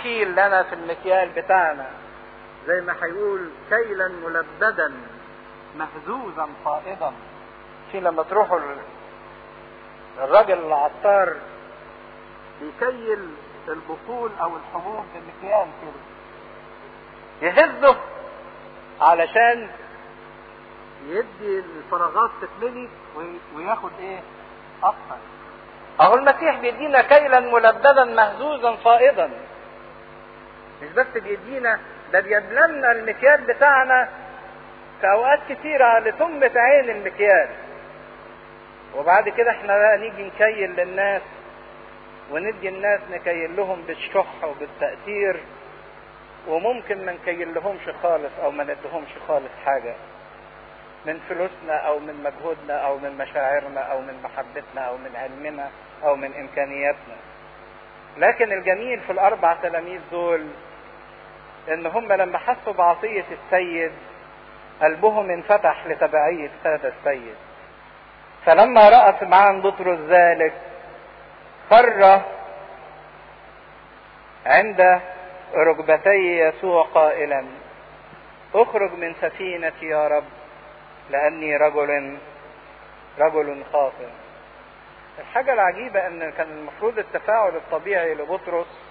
يقيل لنا في المكيال بتاعنا. زي ما هيقول كيلا ملبدا. مهزوزا فائضا في لما تروحوا الراجل العطار بيكيل البخول أو الحبوب بمكيال كده. يهزه علشان يدي الفراغات تتملي وياخد إيه؟ أكثر أهو المسيح بيدينا كيلا ملبدا مهزوزا فائضا مش بس بيدينا ده بيبللنا المكيال بتاعنا في أوقات كتيرة لتمة عين المكيال. وبعد كده إحنا بقى نيجي نكيل للناس وندي الناس نكيل لهم بالشح وبالتأثير وممكن ما نكيل لهمش خالص أو ما ندهمش خالص حاجة. من فلوسنا أو من مجهودنا أو من مشاعرنا أو من محبتنا أو من علمنا أو من إمكانياتنا. لكن الجميل في الأربع تلاميذ دول إن هم لما حسوا بعطية السيد قلبهم انفتح لتبعية هذا السيد. فلما رأى سمعان بطرس ذلك خر عند ركبتي يسوع قائلا أخرج من سفينتي يا رب لأني رجل رجل خاطئ. الحاجة العجيبة إن كان المفروض التفاعل الطبيعي لبطرس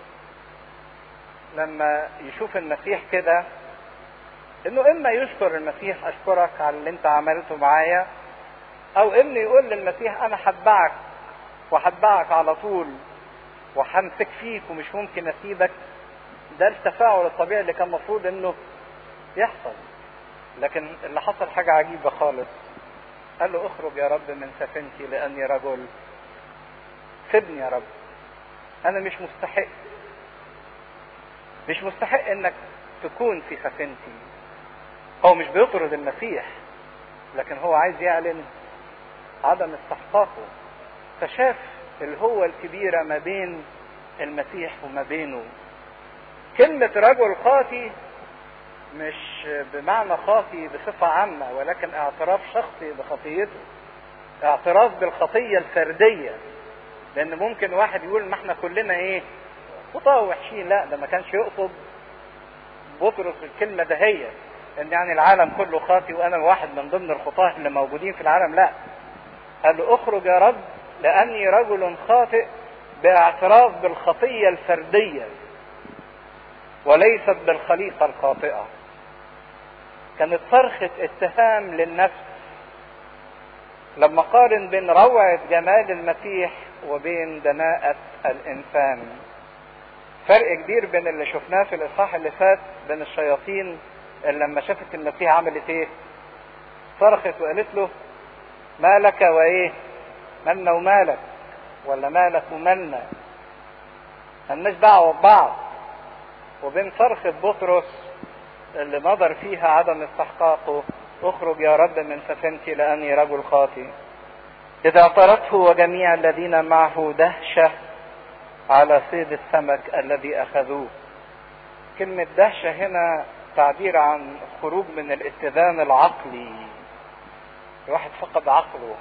لما يشوف المسيح كده إنه إما يشكر المسيح أشكرك على اللي أنت عملته معايا أو إنه يقول للمسيح أنا حبعك وحبعك على طول وهمسك فيك ومش ممكن أسيبك. ده التفاعل الطبيعي اللي كان المفروض إنه يحصل. لكن اللي حصل حاجة عجيبة خالص. قال له اخرج يا رب من سفينتي لأني رجل. سيبني يا رب. أنا مش مستحق. مش مستحق إنك تكون في سفينتي هو مش بيطرد المسيح لكن هو عايز يعلن عدم استحقاقه. فشاف الهوة الكبيرة ما بين المسيح وما بينه. كلمة رجل خاطي مش بمعنى خاطي بصفة عامة ولكن اعتراف شخصي بخطيته. اعتراف بالخطية الفردية. لأن ممكن واحد يقول ما إحنا كلنا إيه؟ خطاه وحشين لا ده ما كانش يقصد. بطرس الكلمة دهية إن يعني العالم كله خاطي وأنا واحد من ضمن الخطاة اللي موجودين في العالم. لا. قال له أخرج يا رب لأني رجل خاطئ باعتراف بالخطية الفردية وليست بالخليقة الخاطئة. كانت صرخة اتهام للنفس. لما قارن بين روعة جمال المسيح وبين دناءة الإنسان. فرق كبير بين اللي شفناه في الإصحاح اللي فات بين الشياطين اللي لما شافت المسيح عملت إيه؟ صرخت وقالت له مالك وإيه؟ منا ومالك ولا مالك ومنا ملناش دعوة ببعض وبين صرخة بطرس اللي نظر فيها عدم استحقاقه اخرج يا رب من سفينتي لأني رجل خاطئ إذا اعترته وجميع الذين معه دهشة على صيد السمك الذي أخذوه. كلمة دهشة هنا تعبير عن خروج من الاتزان العقلي. الواحد فقد عقله.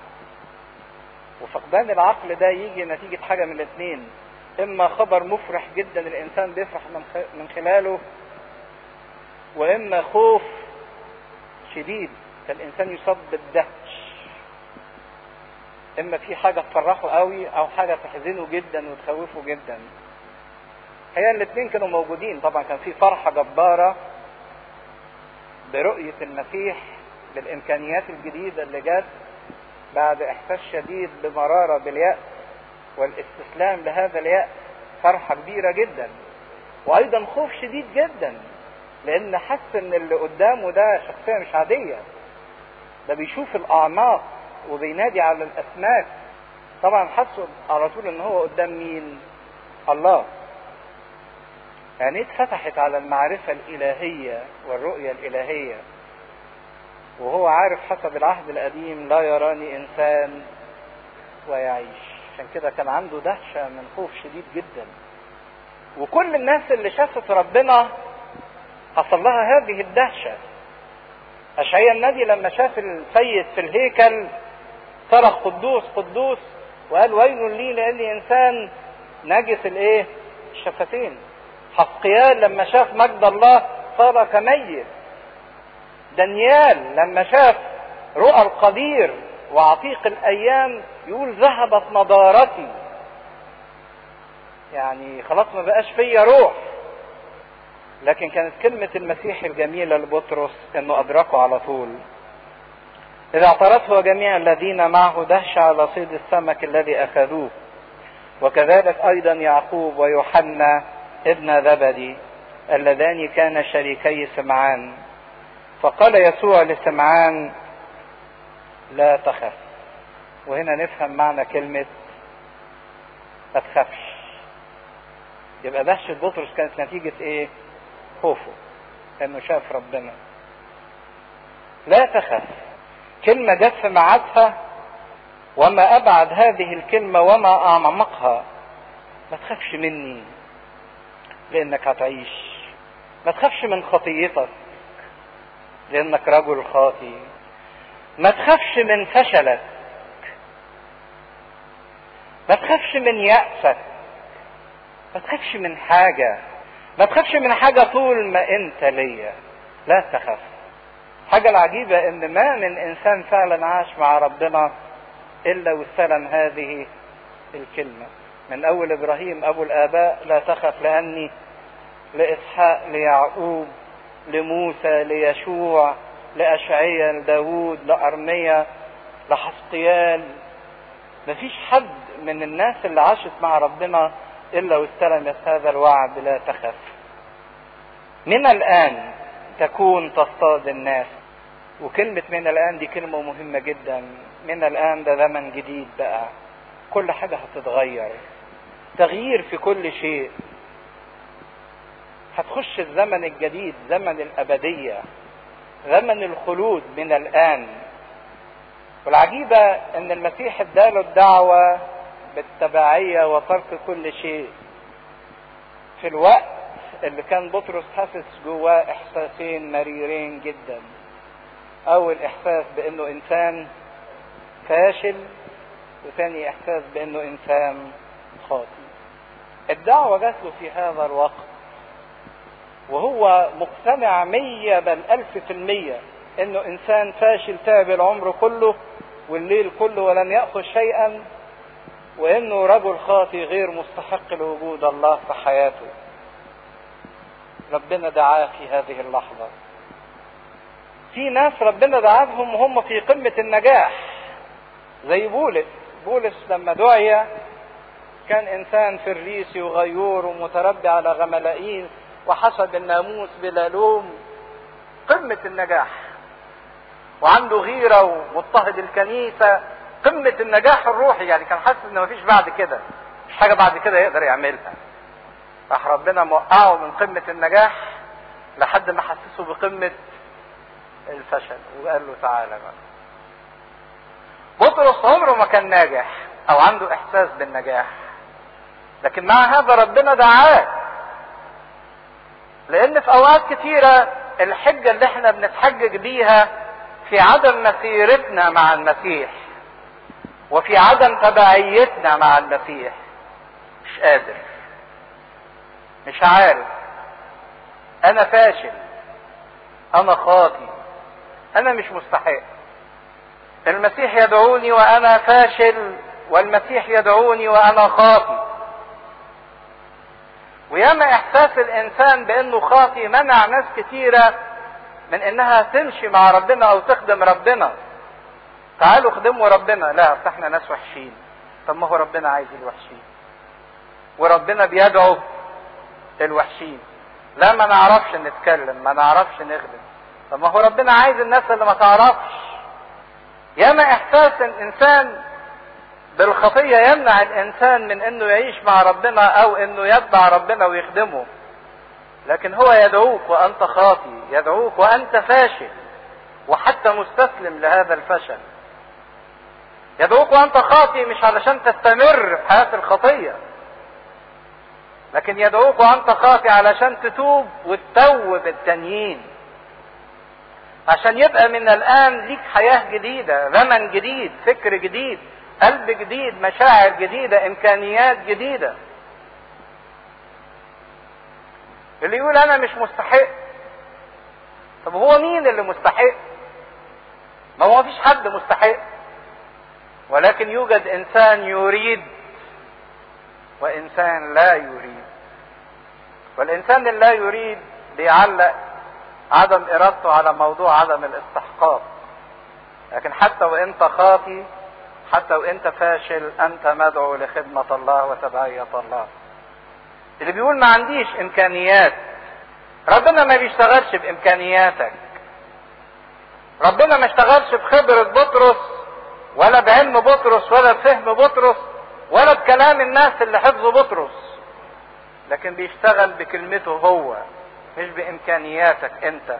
وفقدان العقل ده يجي نتيجة حاجة من الاثنين إما خبر مفرح جدا الإنسان بيفرح من خلاله وإما خوف شديد فالانسان يصاب بالدهش. إما في حاجة تفرحه قوي أو حاجة تحزنه جدا وتخوفه جدا. هي الاثنين كانوا موجودين. طبعا كان في فرحة جبارة برؤية المسيح بالإمكانيات الجديدة اللي جت بعد إحساس شديد بمرارة باليأس والاستسلام لهذا اليأس. فرحة كبيرة جدا. وأيضا خوف شديد جدا. لأن حس إن اللي قدامه ده شخصية مش عادية. ده بيشوف الأعماق. وبينادي على الاسماك طبعا حسوا على طول إن هو قدام مين؟ الله. يعني اتفتحت على المعرفة الإلهية والرؤية الإلهية؟ وهو عارف حسب العهد القديم لا يراني إنسان ويعيش. عشان كده كان عنده دهشة من خوف شديد جدا. وكل الناس اللي شافت ربنا حصل لها هذه الدهشة. أشعيا النبي لما شاف السيد في الهيكل صرخ قدوس قدوس. وقال ويل لي لأني إنسان نجس الإيه؟ الشفتين. حسقيال لما شاف مجد الله صار كميت دانيال لما شاف رؤى القدير وعتيق الأيام يقول ذهبت نضارتي. يعني خلاص ما بقاش فيا روح. لكن كانت كلمة المسيح الجميلة لبطرس إنه أدركه على طول. إذا اعترته جميع الذين معه دهش على صيد السمك الذي أخذوه. وكذلك أيضا يعقوب ويوحنا ابن زبدي اللذان كانا شريكي سمعان. فقال يسوع لسمعان لا تخف. وهنا نفهم معنى كلمة ما تخافش. يبقى دهشة بطرس كانت نتيجة إيه؟ خوفه إنه شاف ربنا. لا تخف. كلمة جت في ميعادها وما أبعد هذه الكلمة وما أعمقها. ما تخافش مني لأنك هتعيش. ما تخافش من خطيتك لأنك رجل خاطي ما تخافش من فشلك. ما تخافش من يأسك. ما تخافش من حاجة. ما تخافش من حاجة طول ما أنت ليا. لا تخاف. حاجة العجيبة إن ما من إنسان فعلا عاش مع ربنا إلا واستلم هذه الكلمة. من أول إبراهيم أبو الآباء لا تخف لأني لإسحاق ليعقوب لموسى ليشوع لاشعيا لداوود لارميا لحسقيال. مفيش حد من الناس اللي عاشت مع ربنا إلا واستلمت هذا الوعد لا تخف. من الآن تكون تصطاد الناس. وكلمة من الآن دي كلمة مهمة جدا. من الآن ده زمن جديد بقى. كل حاجة هتتغير. تغيير في كل شيء. هتخش الزمن الجديد زمن الأبدية زمن الخلود من الآن. والعجيبة إن المسيح اداله الدعوة بالتبعية وترك كل شيء. في الوقت اللي كان بطرس حاسس جواه إحساسين مريرين جدا. اول احساس بأنه إنسان فاشل وثاني إحساس بأنه إنسان خاطئ. الدعوة جات له في هذا الوقت وهو مقتنع مية بل ألف في المية أنه إنسان فاشل تعب العمر كله والليل كله ولم يأخذ شيئا وأنه رجل خاطي غير مستحق لوجود الله في حياته. ربنا دعاه في هذه اللحظة. في ناس ربنا دعاهم وهم في قمة النجاح. زي بولس. بولس لما دعي كان إنسان فريسي وغيور ومتربي على غملائين وحسب الناموس بلا لوم. قمة النجاح. وعنده غيرة ومضطهد الكنيسة. قمة النجاح الروحي. يعني كان حاسس ان مفيش بعد كده. مش حاجة بعد كده يقدر يعملها. راح ربنا موقعه من قمة النجاح لحد ما حسسه بقمة الفشل. وقال له تعالى بقى. بطرس عمره ما كان ناجح أو عنده إحساس بالنجاح. لكن مع هذا ربنا دعاه. لأن في أوقات كتيرة الحجة اللي إحنا بنتحجج بيها في عدم مسيرتنا مع المسيح. وفي عدم تبعيتنا مع المسيح. مش قادر. مش عارف. أنا فاشل. أنا خاطي. أنا مش مستحق المسيح يدعوني وأنا فاشل والمسيح يدعوني وأنا خاطي. وياما إحساس الإنسان بأنه خاطي منع ناس كتيرة من إنها تمشي مع ربنا أو تخدم ربنا. تعالوا خدموا ربنا. لا إحنا ناس وحشين. طب ما هو ربنا عايز الوحشين. وربنا بيدعو الوحشين. لا ما نعرفش نتكلم ما نعرفش نخدم. طب ما هو ربنا عايز الناس اللي ما تعرفش. ياما إحساس الإنسان بالخطية يمنع الإنسان من إنه يعيش مع ربنا أو إنه يتبع ربنا ويخدمه. لكن هو يدعوك وأنت خاطي يدعوك وأنت فاشل وحتى مستسلم لهذا الفشل. يدعوك وأنت خاطي مش علشان تستمر في حياة الخطية. لكن يدعوك وأنت خاطي علشان تتوب وتتوب التانيين عشان يبقى من الآن ليك حياة جديدة زمن جديد فكر جديد قلب جديد مشاعر جديدة إمكانيات جديدة. اللي يقول أنا مش مستحق. طب هو مين اللي مستحق؟ ما هو مفيش حد مستحق. ولكن يوجد إنسان يريد وإنسان لا يريد. والإنسان اللي لا يريد بيعلق عدم إرادته على موضوع عدم الاستحقاق. لكن حتى وانت خاطي حتى وانت فاشل أنت مدعو لخدمة الله وتبعية الله. اللي بيقول ما عنديش إمكانيات. ربنا ما بيشتغلش بإمكانياتك. ربنا ما اشتغلش بخبرة بطرس ولا بعلم بطرس ولا بفهم بطرس ولا بكلام الناس اللي حفظوا بطرس. لكن بيشتغل بكلمته هو. مش بإمكانياتك أنت.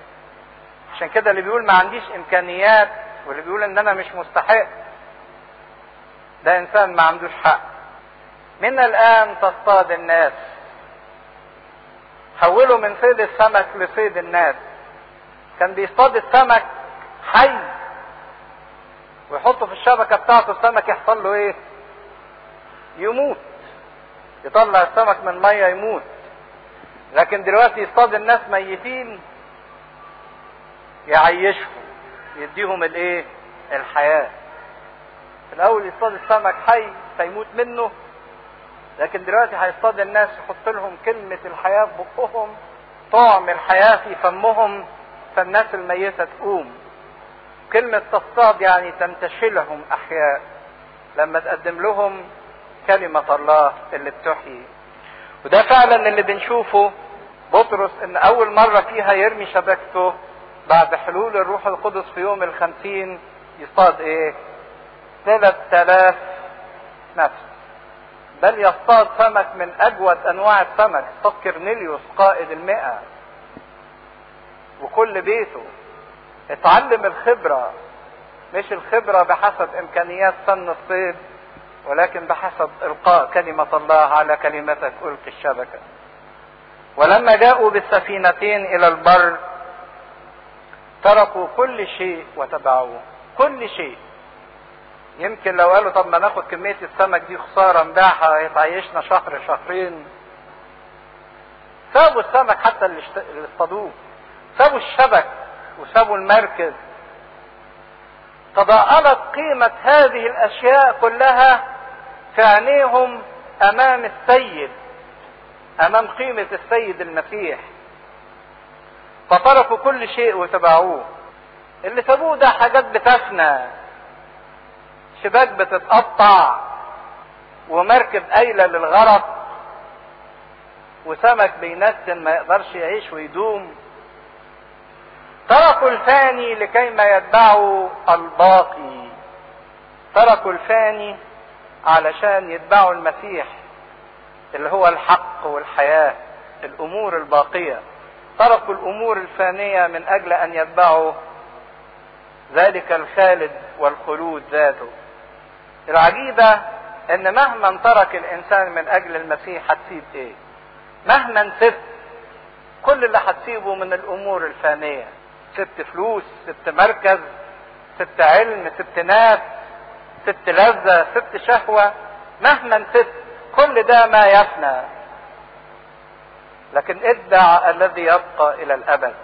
عشان كده اللي بيقول ما عنديش إمكانيات واللي بيقول إن أنا مش مستحق ده إنسان ما عندوش حق. من الآن تصطاد الناس. حولوا من صيد السمك لصيد الناس. كان بيصطاد السمك حي. ويحطه في الشبكة بتاعته السمك يحصل له إيه؟ يموت. يطلع السمك من الميه يموت. لكن دلوقتي يصطاد الناس ميتين يعيشهم يديهم الايه؟ الحياة. الأول يصطاد السمك حي فيموت منه لكن دلوقتي هيصطاد الناس يحط لهم كلمة الحياة في بقهم طعم الحياة في فمهم فالناس الميتة تقوم. كلمة تصطاد يعني تنتشلهم أحياء. لما تقدم لهم كلمة الله اللي بتحيي. وده فعلا اللي بنشوفه. بطرس إن أول مرة فيها يرمي شبكته بعد حلول الروح القدس في يوم الخمسين يصطاد إيه؟ ثلاث آلاف نفس. بل يصطاد سمك من أجود أنواع السمك اصطاد كرنيليوس قائد المئة. وكل بيته. اتعلم الخبرة. مش الخبرة بحسب إمكانيات فن الصيد. ولكن بحسب إلقاء كلمة الله على كلمتك ألقي الشبكة. ولما جاءوا بالسفينتين إلى البر تركوا كل شيء وتبعوه. كل شيء. يمكن لو قالوا طب ما ناخد كمية السمك دي خسارة نبيعها هيتعيشنا شهر شهرين. سابوا السمك حتى اللي اصطادوه. سابوا الشبك وسابوا المركز. تضاءلت قيمة هذه الأشياء كلها في عينيهم أمام السيد أمام قيمة السيد المسيح. فتركوا كل شيء وتبعوه. اللي سابوه ده حاجات بتفنى شباك بتتقطع ومركب قايلة للغرق وسمك بينتن ما يقدرش يعيش ويدوم. تركوا الفاني لكي ما يتبعوا الباقي. تركوا الفاني علشان يتبعوا المسيح اللي هو الحق والحياة الأمور الباقية. تركوا الأمور الفانية من أجل أن يتبعوا ذلك الخالد والخلود ذاته. العجيبة إن مهما ترك الإنسان من أجل المسيح هتسيب إيه؟ مهما سبت كل اللي هتسيبه من الأمور الفانية. سبت فلوس سبت مركز سبت علم سبت ناس سبت لذة سبت شهوة. مهما سبت كل ده ما يفنى. لكن ادع الذي يبقى إلى الأبد.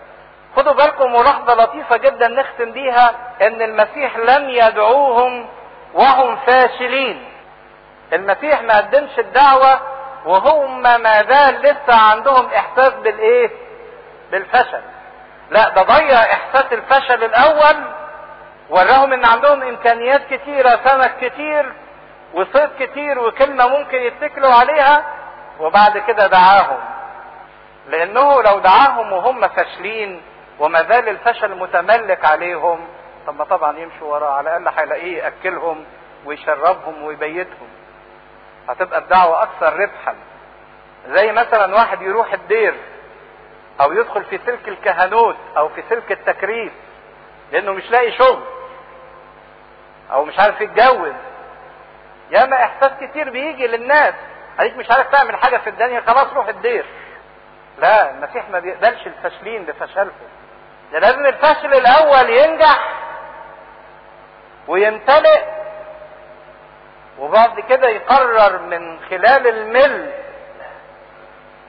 خدوا بالكم ملاحظة لطيفة جدا نختم بيها إن المسيح لم يدعوهم وهم فاشلين. المسيح ما قدمش الدعوة وهم ما زال لسه عندهم إحساس بالإيه؟ بالفشل. لا ده ضيع إحساس الفشل الأول وراهم إن عندهم إمكانيات كتيرة سمك كتير وصيد كتير وكلمة ممكن يتكلوا عليها وبعد كده دعاهم. لأنه لو دعاهم وهم فاشلين وما زال الفشل متملك عليهم طب ما طبعا يمشوا وراه على الأقل هيلاقيه يأكلهم ويشربهم ويبيتهم. هتبقى الدعوة أكثر ربحا. زي مثلا واحد يروح الدير. أو يدخل في سلك الكهنوت أو في سلك التكريس لأنه مش لاقي شغل أو مش عارف يتجوز. ياما إحساس كتير بيجي للناس. عليك مش عارف تعمل حاجة في الدنيا خلاص روح الدير. لا المسيح ما بيقبلش الفاشلين بفشلهم. ده لازم الفشل الأول ينجح ويمتلئ وبعد كده يقرر من خلال المل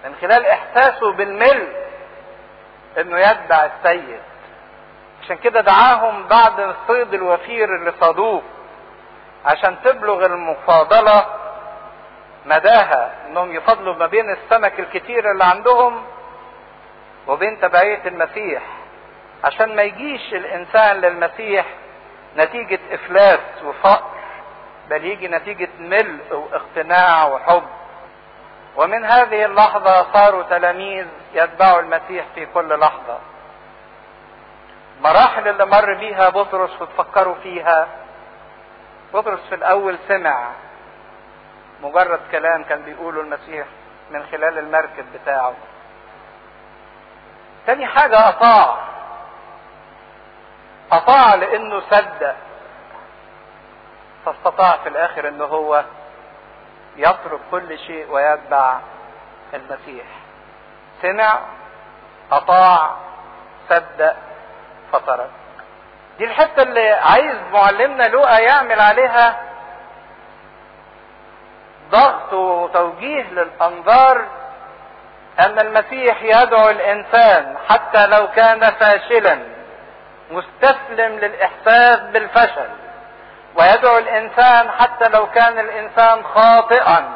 من خلال إحساسه بالملء إنه يتبع السيد. عشان كده دعاهم بعد الصيد الوفير اللي صادوه عشان تبلغ المفاضلة مداها إنهم يفضلوا ما بين السمك الكتير اللي عندهم وبين تبعية المسيح. عشان ما يجيش الإنسان للمسيح نتيجة إفلاس وفقر بل يجي نتيجة ملء واقتناع وحب. ومن هذه اللحظة صاروا تلاميذ يتبعوا المسيح في كل لحظة. مراحل اللي مر بيها بطرس وتفكروا فيها. بطرس في الأول سمع مجرد كلام كان بيقوله المسيح من خلال المركب بتاعه. تاني حاجة أطاع. أطاع لأنه صدق. فاستطاع في الآخر أنه هو يترك كل شيء ويتبع المسيح. سمع أطاع صدق فترك دي الحتة اللي عايز معلمنا لوقا يعمل عليها ضغط وتوجيه للأنظار أن المسيح يدعو الإنسان حتى لو كان فاشلا مستسلم للإحساس بالفشل. ويدعو الإنسان حتى لو كان الإنسان خاطئا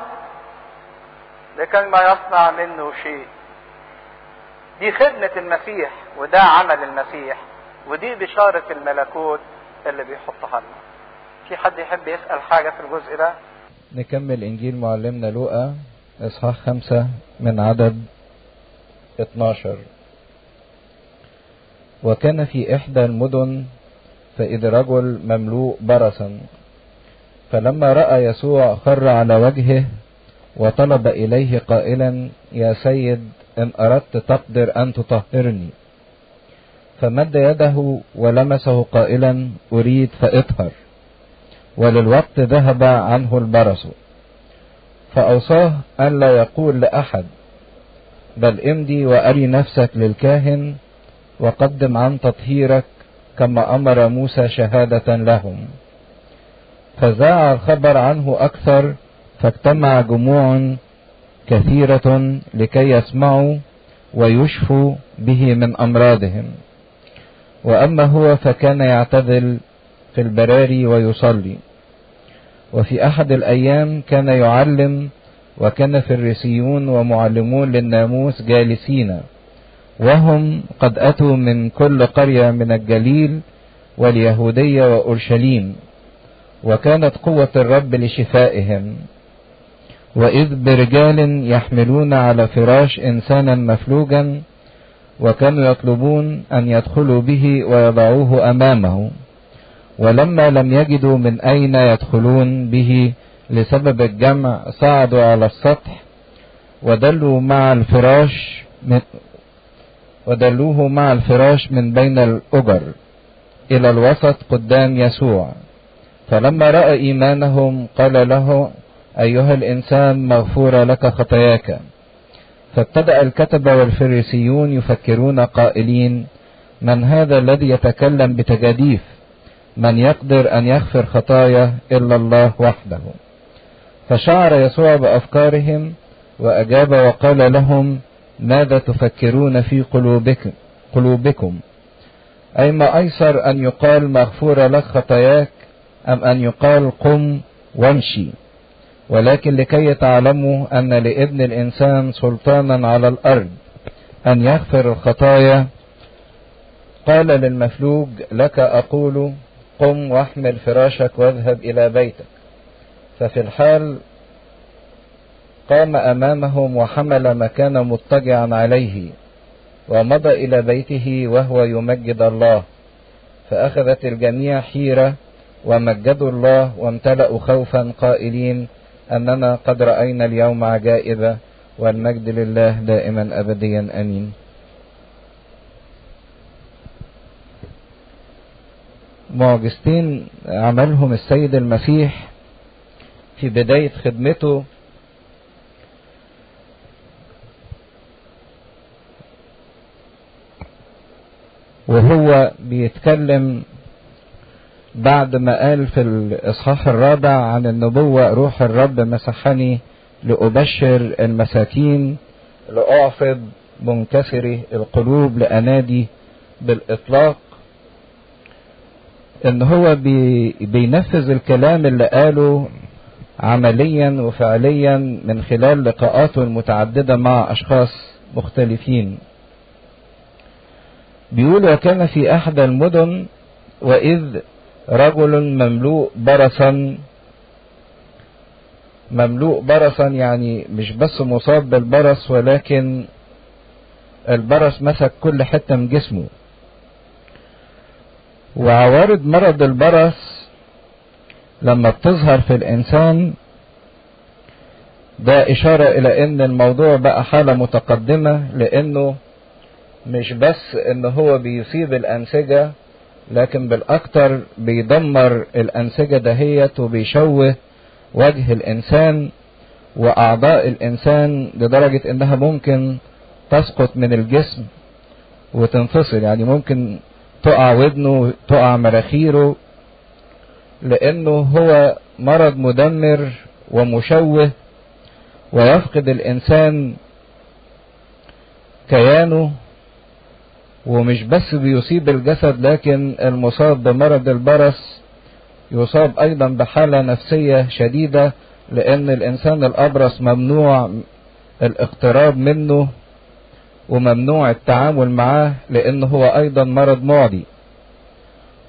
لكي ما يصنع منه شيء. دي خدمة المسيح وده عمل المسيح ودي بشارة الملكوت اللي بيحطها لنا. في حد يحب يسأل حاجة في الجزء ده؟ نكمل إنجيل معلمنا لوقا إصحاح خمسة من عدد 12 وكان في إحدى المدن فإذ رجل مملوء برصا فلما رأى يسوع خر على وجهه وطلب إليه قائلا يا سيد إن أردت تقدر أن تطهرني. فمد يده ولمسه قائلا أريد فإطهر. وللوقت ذهب عنه البرص. فأوصاه أن لا يقول لأحد بل امضي وأري نفسك للكاهن وقدم عن تطهيرك كما أمر موسى شهادة لهم. فذاع الخبر عنه أكثر فاجتمع جموع كثيرة لكي يسمعوا ويشفوا به من أمراضهم. وأما هو فكان يعتذل في البراري ويصلي. وفي أحد الأيام كان يعلم وكان فريسيون ومعلمون للناموس جالسين. وهم قد أتوا من كل قرية من الجليل واليهودية وأورشليم وكانت قوة الرب لشفائهم. وإذ برجال يحملون على فراش إنسانا مفلوجا وكانوا يطلبون أن يدخلوا به ويضعوه أمامه. ولما لم يجدوا من أين يدخلون به لسبب الجمع صعدوا على السطح ودلوا مع الفراش ودلوه مع الفراش من بين الأجر إلى الوسط قدام يسوع. فلما رأى إيمانهم قال له أيها الإنسان مغفورة لك خطاياك. فابتدأ الكتبة والفريسيون يفكرون قائلين من هذا الذي يتكلم بتجاديف؟ من يقدر أن يغفر خطايا إلا الله وحده؟ فشعر يسوع بأفكارهم وأجاب وقال لهم ماذا تفكرون في قلوبكم, قلوبكم؟ أي ما أيسر أن يقال مغفورة لك خطاياك أم أن يقال قم وامشي؟ ولكن لكي تعلموا أن لابن الإنسان سلطانا على الأرض أن يغفر الخطايا قال للمفلوج لك أقول قم واحمل فراشك واذهب إلى بيتك. ففي الحال قام أمامهم وحمل ما كان مضطجعا عليه ومضى إلى بيته وهو يمجد الله. فأخذت الجميع حيرة ومجدوا الله وامتلأوا خوفا قائلين أننا قد رأينا اليوم عجائب والمجد لله دائما أبديا أمين. معجزتين عملهم السيد المسيح في بداية خدمته وهو بيتكلم بعد ما قال في الإصحاح الرابع عن النبوة روح الرب مسحني لأبشر المساكين لأعفض منكسري القلوب لأنادي بالإطلاق. إن هو بي بينفذ الكلام اللي قاله عمليا وفعليا من خلال لقاءاته المتعددة مع أشخاص مختلفين. بيقول وكان في أحد المدن وإذ رجل مملوء برصا مملوء برصا يعني مش بس مصاب بالبرص ولكن البرص مسك كل حتة من جسمه. وعوارض مرض البرص لما بتظهر في الإنسان ده إشارة إلى إن الموضوع بقى حالة متقدمة لأنه مش بس إن هو بيصيب الأنسجة لكن بالأكتر بيدمر الأنسجة دهيت وبيشوه وجه الإنسان وأعضاء الإنسان لدرجة إنها ممكن تسقط من الجسم وتنفصل. يعني ممكن تقع ودنه تقع مراخيره لأنه هو مرض مدمر ومشوه ويفقد الإنسان كيانه ومش بس بيصيب الجسد لكن المصاب بمرض البرص يصاب أيضا بحالة نفسية شديدة لأن الإنسان الأبرص ممنوع الاقتراب منه وممنوع التعامل معاه لأنه هو أيضا مرض معدي.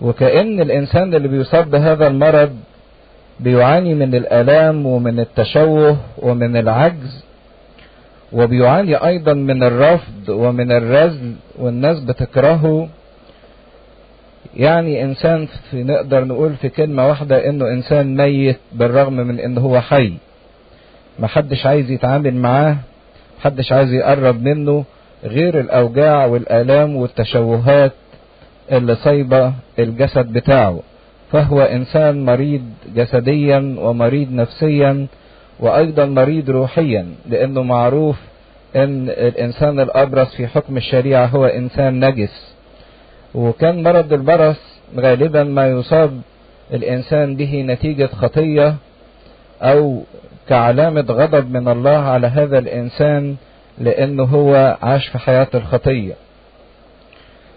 وكأن الإنسان اللي بيصاب بهذا المرض بيعاني من الألام ومن التشوه ومن العجز وبيعاني أيضا من الرفض ومن الرذل والناس بتكرهه. يعني إنسان في نقدر نقول في كلمة واحدة إنه إنسان ميت بالرغم من انه هو حي. محدش عايز يتعامل معاه محدش عايز يقرب منه غير الأوجاع والآلام والتشوهات اللي صايبة الجسد بتاعه. فهو إنسان مريض جسديا ومريض نفسيا وأيضا مريض روحيا لأنه معروف أن الإنسان الابرص في حكم الشريعة هو إنسان نجس. وكان مرض البرص غالبا ما يصاب الإنسان به نتيجة خطية أو كعلامة غضب من الله على هذا الإنسان لأنه هو عاش في حياة الخطية.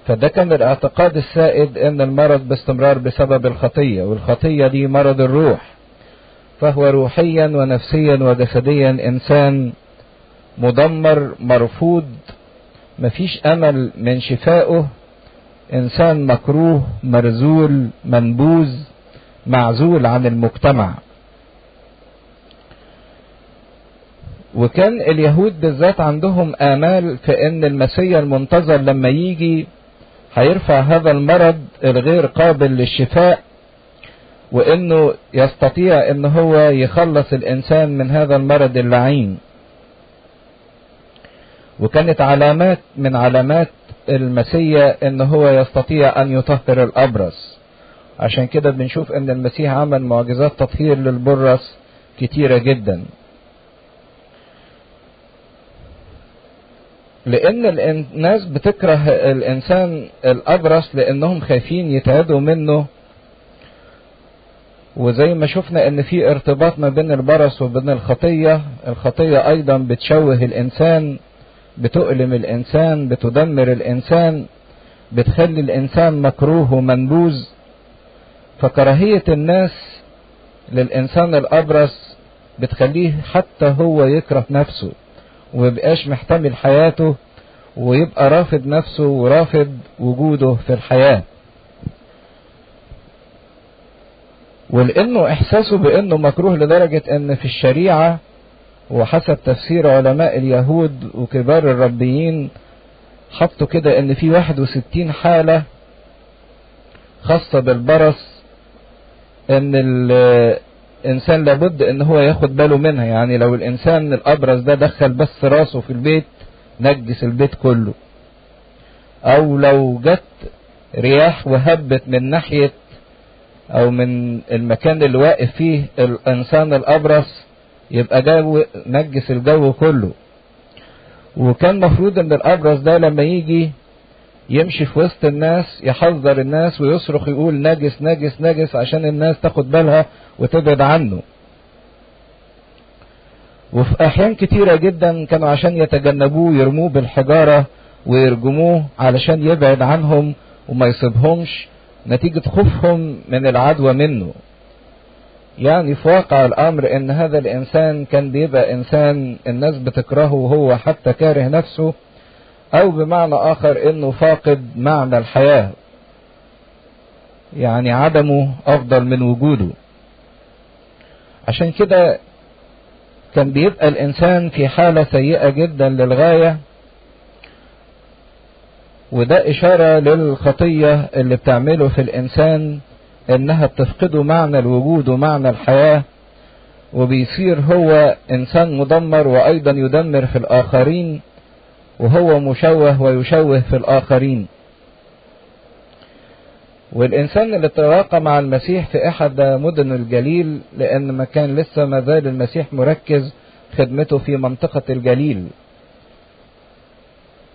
فده كان الاعتقاد السائد أن المرض باستمرار بسبب الخطية والخطية دي مرض الروح. فهو روحيا ونفسيا وجسديا إنسان مدمر مرفوض مفيش أمل من شفائه إنسان مكروه مرزول منبوذ معزول عن المجتمع. وكان اليهود بالذات عندهم آمال في إن المسيح المنتظر لما يجي هيرفع هذا المرض الغير قابل للشفاء. وإنه يستطيع إن هو يخلص الإنسان من هذا المرض اللعين. وكانت علامات من علامات المسيح إن هو يستطيع أن يطهر الأبرص. عشان كده بنشوف إن المسيح عمل معجزات تطهير للبرص كتيرة جدا. لأن الناس بتكره الإنسان الأبرص لأنهم خايفين يتعدوا منه وزي ما شفنا إن في ارتباط ما بين البرص وبين الخطية الخطية أيضا بتشوه الإنسان بتؤلم الإنسان بتدمر الإنسان بتخلي الإنسان مكروه ومنبوذ. فكراهية الناس للإنسان الأبرص بتخليه حتى هو يكره نفسه وميبقاش محتمل حياته ويبقى رافض نفسه ورافض وجوده في الحياة. ولأنه إحساسه بإنه مكروه لدرجة إن في الشريعة وحسب تفسير علماء اليهود وكبار الربيين حطوا كده إن في 61 حالة خاصة بالبرص إن الانسان لابد إن هو ياخد باله منها. يعني لو الإنسان الأبرص ده دخل بس راسه في البيت نجس البيت كله. أو لو جت رياح وهبت من ناحية أو من المكان اللي واقف فيه الإنسان الأبرص يبقى جو نجس الجو كله. وكان مفروض إن الأبرص ده لما يجي يمشي في وسط الناس يحذر الناس ويصرخ يقول نجس نجس نجس عشان الناس تاخد بالها وتبعد عنه. وفي أحيان كتيرة جدا كانوا عشان يتجنبوه يرموه بالحجارة ويرجموه علشان يبعد عنهم وما يصيبهمش. نتيجة خوفهم من العدوى منه. يعني في واقع الأمر إن هذا الإنسان كان بيبقى إنسان الناس بتكرهه وهو حتى كاره نفسه أو بمعنى آخر إنه فاقد معنى الحياة. يعني عدمه أفضل من وجوده. عشان كده كان بيبقى الإنسان في حالة سيئة جدا للغاية وده إشارة للخطية اللي بتعمله في الإنسان إنها بتفقده معنى الوجود ومعنى الحياة وبيصير هو إنسان مدمر وأيضا يدمر في الآخرين وهو مشوه ويشوه في الآخرين. والإنسان اللي تلاقى مع المسيح في أحد مدن الجليل لأن ما كان لسه ما زال المسيح مركز خدمته في منطقة الجليل.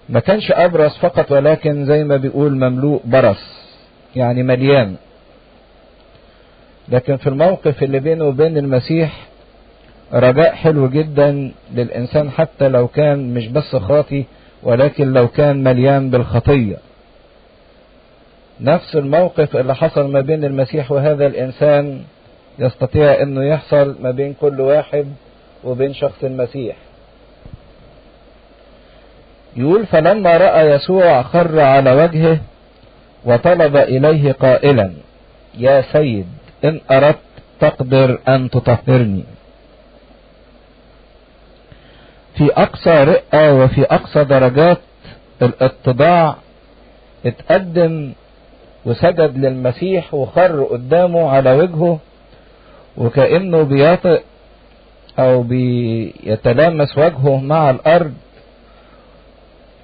ما كانش أبرص فقط ولكن زي ما بيقول مملوء برص يعني مليان. لكن في الموقف اللي بينه وبين المسيح رجاء حلو جدا للإنسان حتى لو كان مش بس خاطي ولكن لو كان مليان بالخطية. نفس الموقف اللي حصل ما بين المسيح وهذا الإنسان يستطيع أنه يحصل ما بين كل واحد وبين شخص المسيح. يقول فلما رأى يسوع خر على وجهه وطلب إليه قائلا يا سيد إن أردت تقدر أن تطهرني. في أقصى رئة وفي أقصى درجات الاتضاع اتقدم وسجد للمسيح وخر قدامه على وجهه وكأنه بيطئ أو بيتلامس وجهه مع الأرض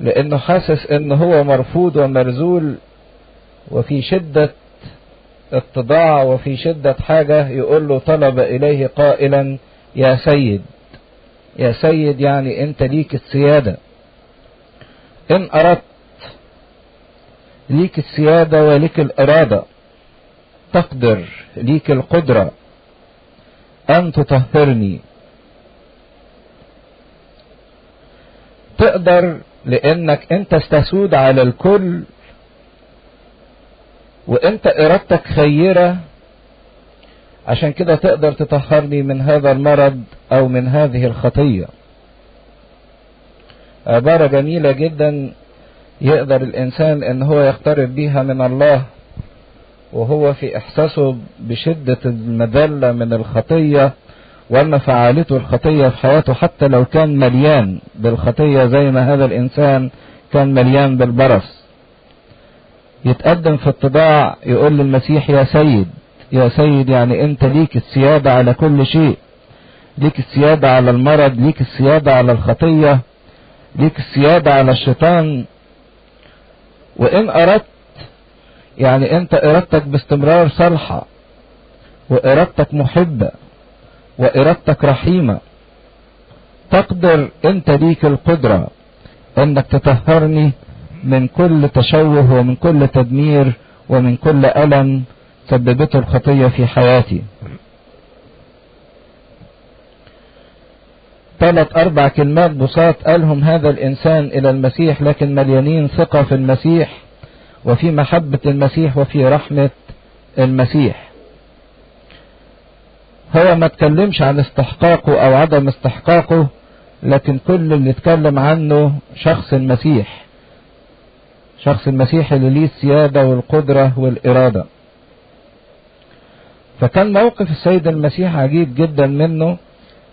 لأنه حاسس إن هو مرفوض ومرزول وفي شدة اتضاع وفي شدة حاجة يقول له طلب إليه قائلا يا سيد يا سيد يعني أنت ليك السيادة. إن أردت ليك السيادة وليك الإرادة تقدر ليك القدرة أن تطهرني. تقدر لأنك أنت استسود على الكل وأنت إرادتك خيرة. عشان كده تقدر تطهرني من هذا المرض أو من هذه الخطية. عبارة جميلة جدا يقدر الإنسان إن هو يقترب بيها من الله وهو في إحساسه بشدة المذلة من الخطية. وان فعالته الخطية في حياته حتى لو كان مليان بالخطية زي ما هذا الإنسان كان مليان بالبرص. يتقدم في اتباع يقول للمسيح يا سيد يا سيد يعني أنت ليك السيادة على كل شيء ليك السيادة على المرض ليك السيادة على الخطية ليك السيادة على الشيطان. وإن أردت يعني أنت إرادتك باستمرار صالحة وإرادتك محبة وإرادتك رحيمة. تقدر أنت ليك القدرة أنك تطهرني من كل تشوه ومن كل تدمير ومن كل ألم سببته الخطية في حياتي. ثلاث أربع كلمات بساط قالهم هذا الإنسان إلى المسيح لكن مليانين ثقة في المسيح وفي محبة المسيح وفي رحمة المسيح. هو ما اتكلمش عن استحقاقه أو عدم استحقاقه لكن كل اللي اتكلم عنه شخص المسيح. شخص المسيح اللي ليه السيادة والقدرة والإرادة. فكان موقف السيد المسيح عجيب جدا منه.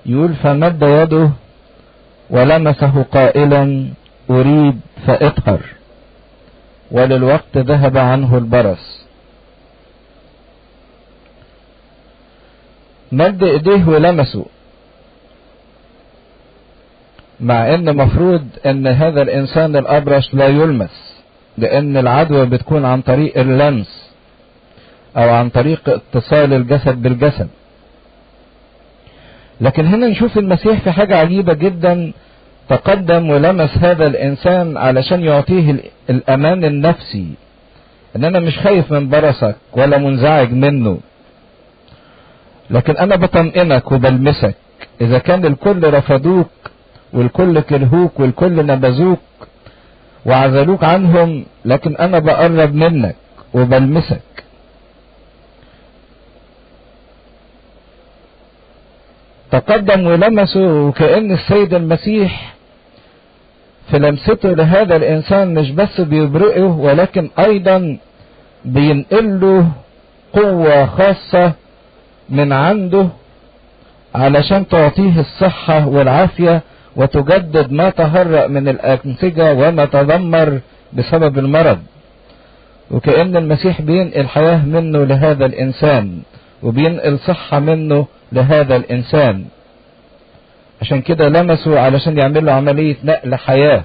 يقول فمد يده ولمسه قائلا أريد فإطهر. وللوقت ذهب عنه البرص. مد إيديه ولمسه. مع إن مفروض إن هذا الإنسان الابرص لا يلمس لأن العدوى بتكون عن طريق اللمس أو عن طريق اتصال الجسد بالجسد. لكن هنا نشوف المسيح في حاجة عجيبة جدا تقدم ولمس هذا الإنسان علشان يعطيه الأمان النفسي. إن أنا مش خايف من برصك ولا منزعج منه. لكن أنا بطمئنك وبلمسك. إذا كان الكل رفضوك والكل كرهوك والكل نبذوك وعزلوك عنهم لكن أنا بقرب منك وبلمسك. تقدم ولمسه وكأن السيد المسيح في لمسته لهذا الإنسان مش بس بيبرئه ولكن أيضا بينقل له قوة خاصة من عنده علشان تعطيه الصحة والعافية وتجدد ما تهرأ من الأنسجة وما تدمر بسبب المرض. وكأن المسيح بينقل حياة منه لهذا الإنسان وبينقل صحة منه لهذا الإنسان. عشان كده لمسوا علشان يعمل له عملية نقل حياة.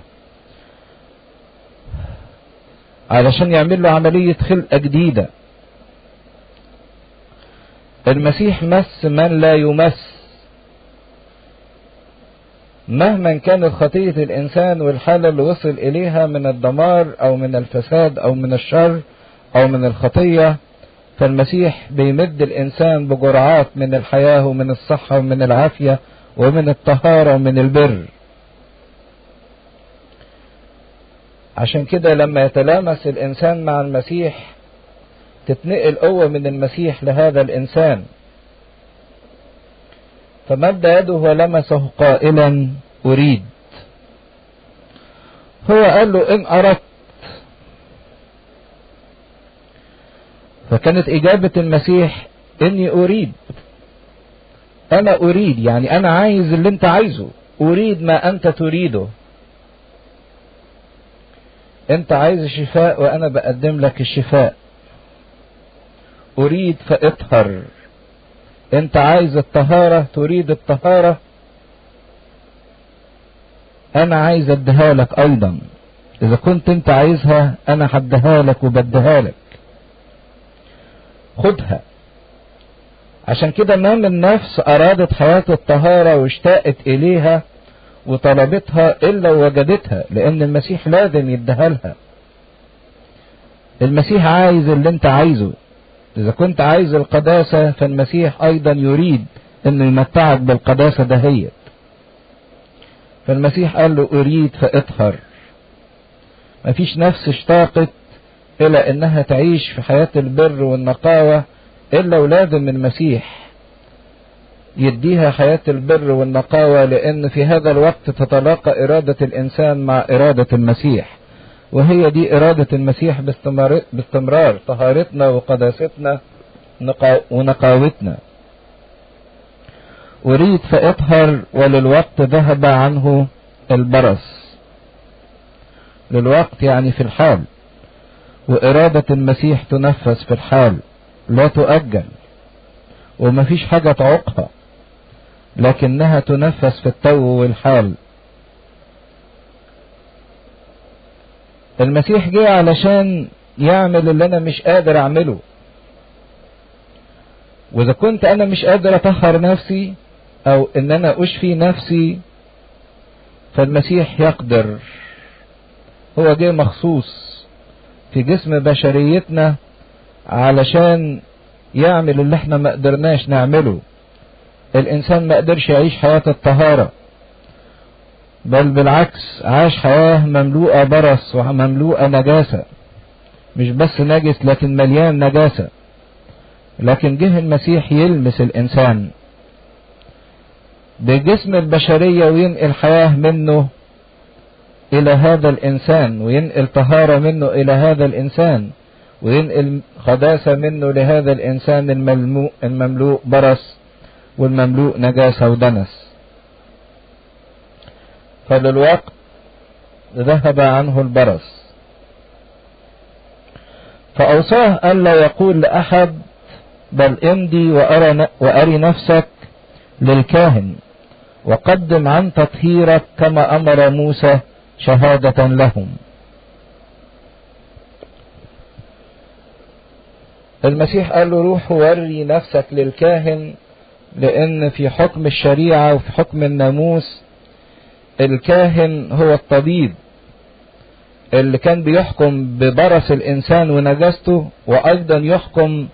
علشان يعمل له عملية خلقة جديدة. المسيح مس من لا يمس. مهما كانت خطية الإنسان والحالة اللي وصل إليها من الدمار أو من الفساد أو من الشر أو من الخطية فالمسيح بيمد الإنسان بجرعات من الحياة ومن الصحة ومن العافية ومن الطهارة ومن البر. عشان كده لما يتلامس الإنسان مع المسيح تتنقل قوة من المسيح لهذا الإنسان. فمد يده ولمسه قائلا أريد. هو قال له إن أردت. فكانت إجابة المسيح إني أريد. أنا أريد. يعني أنا عايز اللي أنت عايزه. أريد ما أنت تريده. أنت عايز الشفاء وأنا بقدم لك الشفاء. أريد فإطهر. أنت عايز الطهارة تريد الطهارة. أنا عايز أديها لك أيضا. إذا كنت أنت عايزها أنا هديها لك وبديها لك. خدها. عشان كده ما من نفس أرادت حياة الطهارة واشتاقت إليها وطلبتها إلا وجدتها لأن المسيح لازم يديها لها. المسيح عايز اللي أنت عايزه. إذا كنت عايز القداسة فالمسيح أيضا يريد أنه يمتعك بالقداسة دهيت. فالمسيح قال له أريد فإطهر. مفيش نفس اشتاقت إلى أنها تعيش في حياة البر والنقاوة إلا ولازم المسيح يديها حياة البر والنقاوة لأن في هذا الوقت تتلاقى إرادة الإنسان مع إرادة المسيح. وهي دي إرادة المسيح باستمرار, طهارتنا وقداستنا ونقاوتنا. أريد فإطهر وللوقت ذهب عنه البرص. للوقت يعني في الحال. وإرادة المسيح تنفذ في الحال لا تؤجل. ومفيش حاجة تعوقها لكنها تنفذ في التو والحال. المسيح جه علشان يعمل اللي أنا مش قادر أعمله. وإذا كنت أنا مش قادر أطهر نفسي أو إن أنا أشفي نفسي فالمسيح يقدر. هو جه مخصوص في جسم بشريتنا علشان يعمل اللي إحنا ما قدرناش نعمله. الإنسان ما قدرش يعيش حياة الطهارة. بل بالعكس عاش حياة مملوءة برص ومملوءة نجاسة. مش بس نجس لكن مليان نجاسة. لكن جه المسيح يلمس الإنسان. بجسم البشرية وينقل حياة منه إلى هذا الإنسان وينقل طهارة منه إلى هذا الإنسان وينقل قداسة منه لهذا الإنسان المملوء, برص والمملوء نجاسة ودنس. فللوقت ذهب عنه البرص فأوصاه ألا يقول لأحد بل امضي وأري نفسك للكاهن وقدم عن تطهيرك كما أمر موسى شهادة لهم. المسيح قال له روح وري نفسك للكاهن لأن في حكم الشريعة وفي حكم الناموس الكاهن هو الطبيب اللي كان بيحكم ببرص الإنسان ونجاسته وأيضا يحكم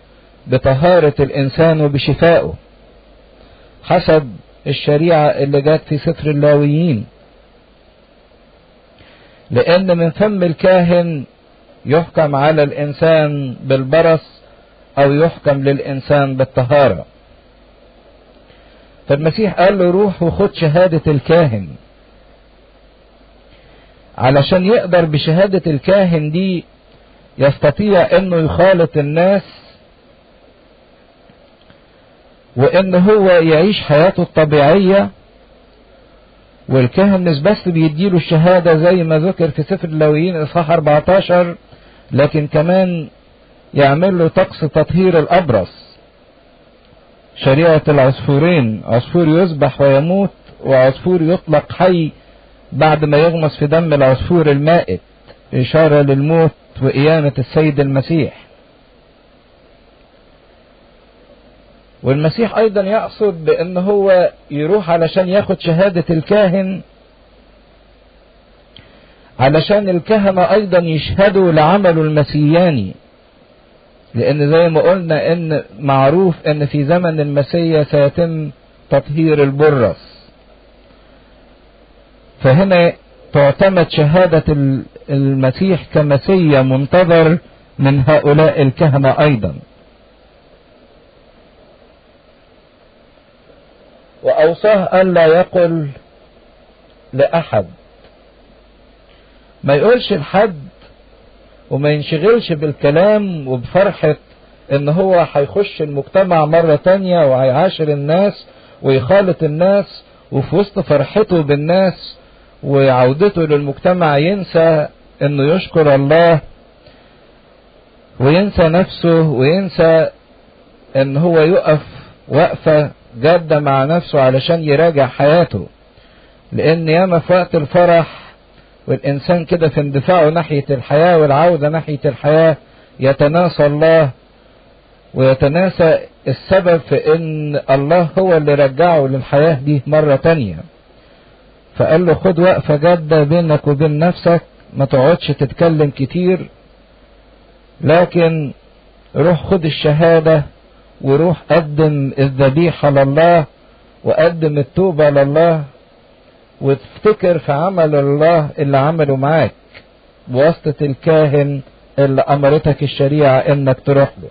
بطهارة الإنسان وبشفائه. حسب الشريعة اللي جت في سفر اللاويين. لأن من فم الكاهن يحكم على الإنسان بالبرص أو يحكم للإنسان بالطهارة. فالمسيح قال له روح وخد شهادة الكاهن. علشان يقدر بشهادة الكاهن دي يستطيع إنه يخالط الناس وإن هو يعيش حياته الطبيعية والكاهن مش بس بيديله الشهادة زي ما ذكر في سفر اللاويين إصحاح 14 لكن كمان يعمل له طقس تطهير الأبرص. شريعة العصفورين عصفور يذبح ويموت وعصفور يطلق حي بعد ما يغمس في دم العصفور المائت إشارة للموت وقيامة السيد المسيح. والمسيح أيضا يقصد بأن هو يروح علشان ياخد شهادة الكاهن علشان الكهنة أيضا يشهدوا لعمله المسياني لأن زي ما قلنا إن معروف إن في زمن المسيا سيتم تطهير البرص. فهنا تعتمد شهادة المسيح كمسيا منتظر من هؤلاء الكهنة أيضا. وأوصاه ألا يقل لأحد. ما يقولش لحد وما ينشغلش بالكلام وبفرحة إن هو هيخش المجتمع مرة تانية وهيعاشر الناس ويخالط الناس وفي وسط فرحته بالناس وعودته للمجتمع ينسى إنه يشكر الله وينسى نفسه وينسى إن هو يقف وقفة جادة مع نفسه علشان يراجع حياته. لأن ياما في وقت الفرح والإنسان كده في اندفاعه ناحية الحياة والعودة ناحية الحياة يتناسى الله ويتناسى السبب في إن الله هو اللي رجعه للحياة دي مرة تانية. فقال له خد وقفة جادة بينك وبين نفسك ما تقعدش تتكلم كتير لكن روح خد الشهادة وروح قدم الذبيحة لله وقدم التوبة لله وتفتكر في عمل الله اللي عمله معاك بواسطة الكاهن اللي أمرتك الشريعة إنك تروح له.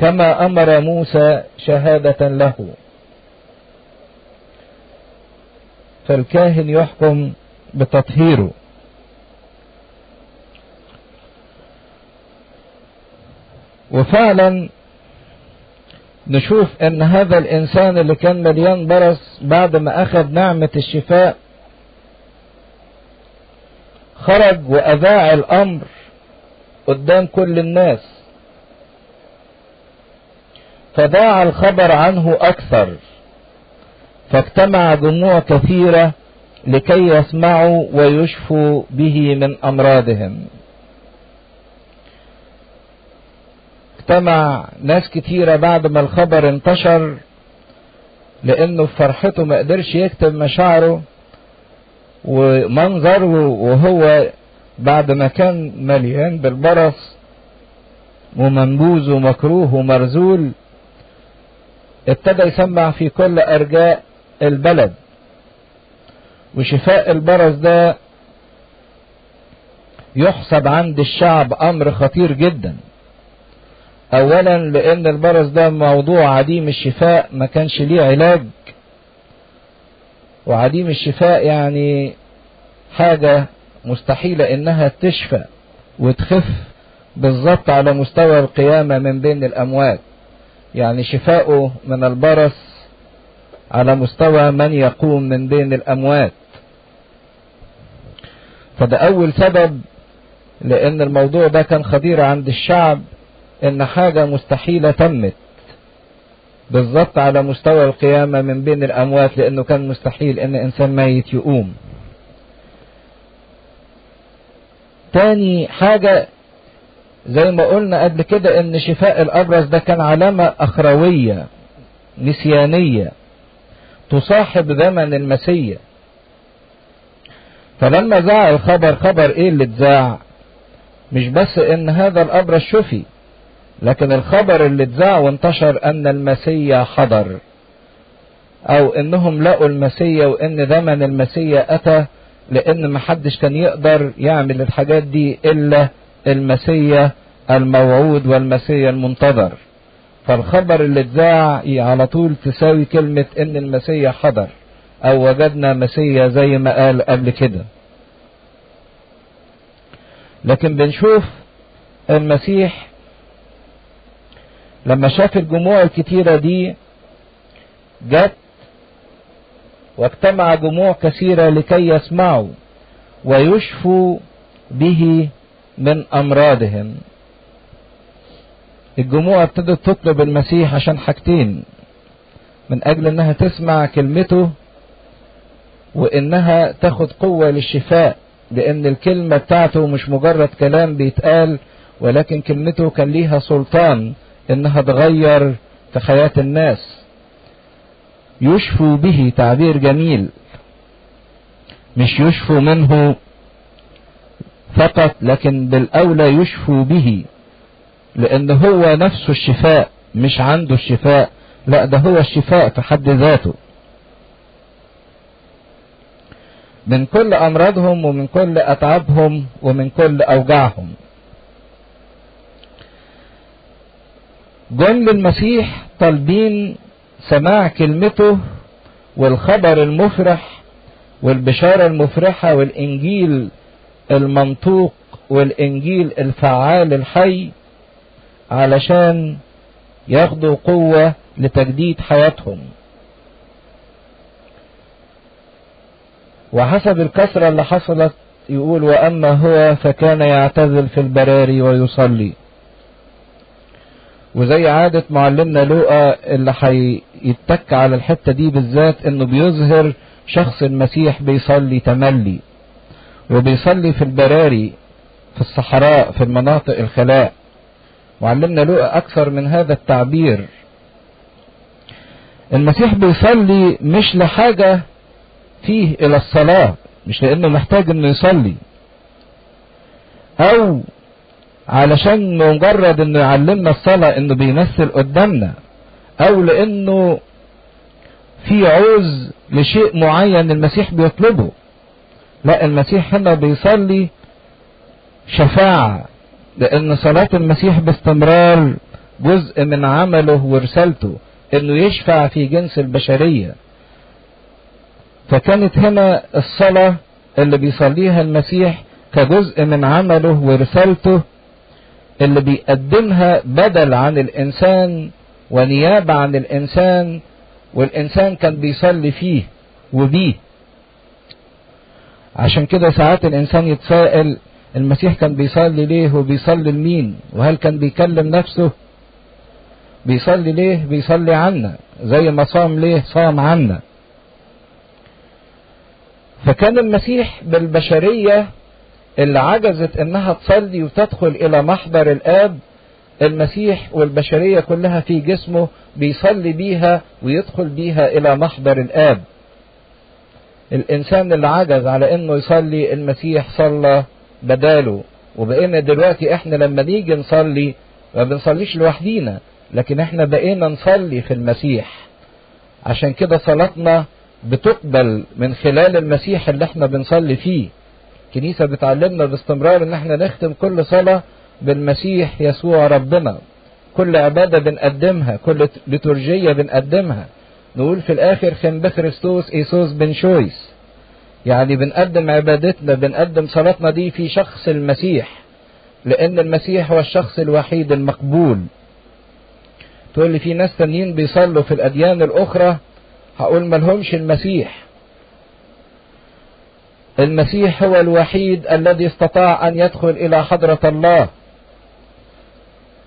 كما أمر موسى شهادة له. فالكاهن يحكم بتطهيره. وفعلا نشوف إن هذا الإنسان اللي كان مليان برص بعد ما أخذ نعمة الشفاء خرج وأذاع الأمر قدام كل الناس. فذاع الخبر عنه أكثر. فاجتمع جموع كثيرة لكي يسمعوا ويشفوا به من أمراضهم. اجتمع ناس كتيرة بعد ما الخبر انتشر لأنه في فرحته ما قدرش يكتب مشاعره ومنظره وهو بعد ما كان مليان بالبرص ومنبوذ ومكروه ومرزول ابتدى يسمع في كل أرجاء البلد. وشفاء البرص ده يحسب عند الشعب أمر خطير جدا. اولا لأن البرص ده موضوع عديم الشفاء ما كانش ليه علاج. وعديم الشفاء يعني حاجة مستحيلة إنها تشفى وتخف بالظبط على مستوى القيامة من بين الأموات. يعني شفاؤه من البرص على مستوى من يقوم من بين الأموات. فده أول سبب لأن الموضوع ده كان خطير عند الشعب إن حاجة مستحيلة تمت. بالظبط على مستوى القيامة من بين الأموات لأنه كان مستحيل إن إنسان ميت يقوم. تاني حاجة زي ما قلنا قبل كده إن شفاء الابرص ده كان علامة أخروية نسيانية. تصاحب زمن المسيا فلما ذاع الخبر خبر إيه اللي اتذاع مش بس إن هذا الابرص شفي لكن الخبر اللي اتذاع وانتشر أن المسيا حضر أو إنهم لقوا المسيا وإن زمن المسيا أتى لإن محدش كان يقدر يعمل الحاجات دي إلا المسيا الموعود والمسيا المنتظر. فالخبر اللي اتذاع على طول تساوي كلمة إن المسيا حضر أو وجدنا مسيا زي ما قال قبل كده. لكن بنشوف المسيح لما شاف الجموع الكتيرة دي جت واجتمع جموع كثيرة لكي يسمعوا ويشفوا به من أمراضهم. الجموع ابتدت تطلب المسيح عشان حاجتين من أجل أنها تسمع كلمته وإنها تاخد قوة للشفاء لأن الكلمة بتاعته مش مجرد كلام بيتقال ولكن كلمته كان ليها سلطان إنها تغير في حياة الناس. يشفوا به تعبير جميل مش يشفوا منه فقط لكن بالأولى يشفوا به. لأن هو نفسه الشفاء مش عنده الشفاء. لا ده هو الشفاء في حد ذاته. من كل أمراضهم ومن كل أتعابهم ومن كل أوجاعهم. جم المسيح طالبين سماع كلمته والخبر المفرح والبشارة المفرحة والإنجيل المنطوق والإنجيل الفعال الحي علشان ياخدوا قوة لتجديد حياتهم. وحسب الكسرة اللي حصلت يقول وأما هو فكان يعتزل في البراري ويصلي. وزي عادة معلمنا لوقا اللي هيتك على الحتة دي بالذات إنه بيظهر شخص المسيح بيصلي تملي. وبيصلي في البراري في الصحراء في المناطق الخلاء. معلمنا لوقا أكثر من هذا التعبير. المسيح بيصلي مش لحاجة فيه إلى الصلاة مش لأنه محتاج إنه يصلي. أو علشان مجرد إنه يعلمنا الصلاة إنه بيمثل قدامنا أو لأنه في عوز لشيء معين المسيح بيطلبه. لا المسيح هنا بيصلي شفاعة. لأن صلاة المسيح باستمرار جزء من عمله ورسالته إنه يشفع في جنس البشرية. فكانت هنا الصلاة اللي بيصليها المسيح كجزء من عمله ورسالته اللي بيقدمها بدل عن الإنسان ونيابة عن الإنسان والإنسان كان بيصلي فيه وبيه. عشان كده ساعات الإنسان يتساءل المسيح كان بيصلي ليه وبيصلي لمين؟ وهل كان بيكلم نفسه؟ بيصلي ليه؟ بيصلي عنا زي ما صام ليه؟ صام عنا. فكان المسيح بالبشرية اللي عجزت إنها تصلي وتدخل إلى محضر الآب المسيح والبشرية كلها في جسمه بيصلي بيها ويدخل بيها إلى محضر الآب. الإنسان اللي عجز على إنه يصلي المسيح صلى بداله. وبقينا دلوقتي إحنا لما نيجي نصلي ما بنصليش لوحدينا لكن إحنا بقينا نصلي في المسيح. عشان كده صلاتنا بتقبل من خلال المسيح اللي إحنا بنصلي فيه. الكنيسة بتعلمنا باستمرار إن إحنا نختم كل صلاة بالمسيح يسوع ربنا. كل عبادة بنقدمها كل لتورجية بنقدمها. نقول في الآخر خن بخريستوس إيسوس بن شويس. يعني بنقدم عبادتنا بنقدم صلاتنا دي في شخص المسيح لأن المسيح هو الشخص الوحيد المقبول. تقول لي في ناس تانيين بيصلوا في الأديان الأخرى هقول ملهمش المسيح. المسيح هو الوحيد الذي استطاع أن يدخل إلى حضرة الله.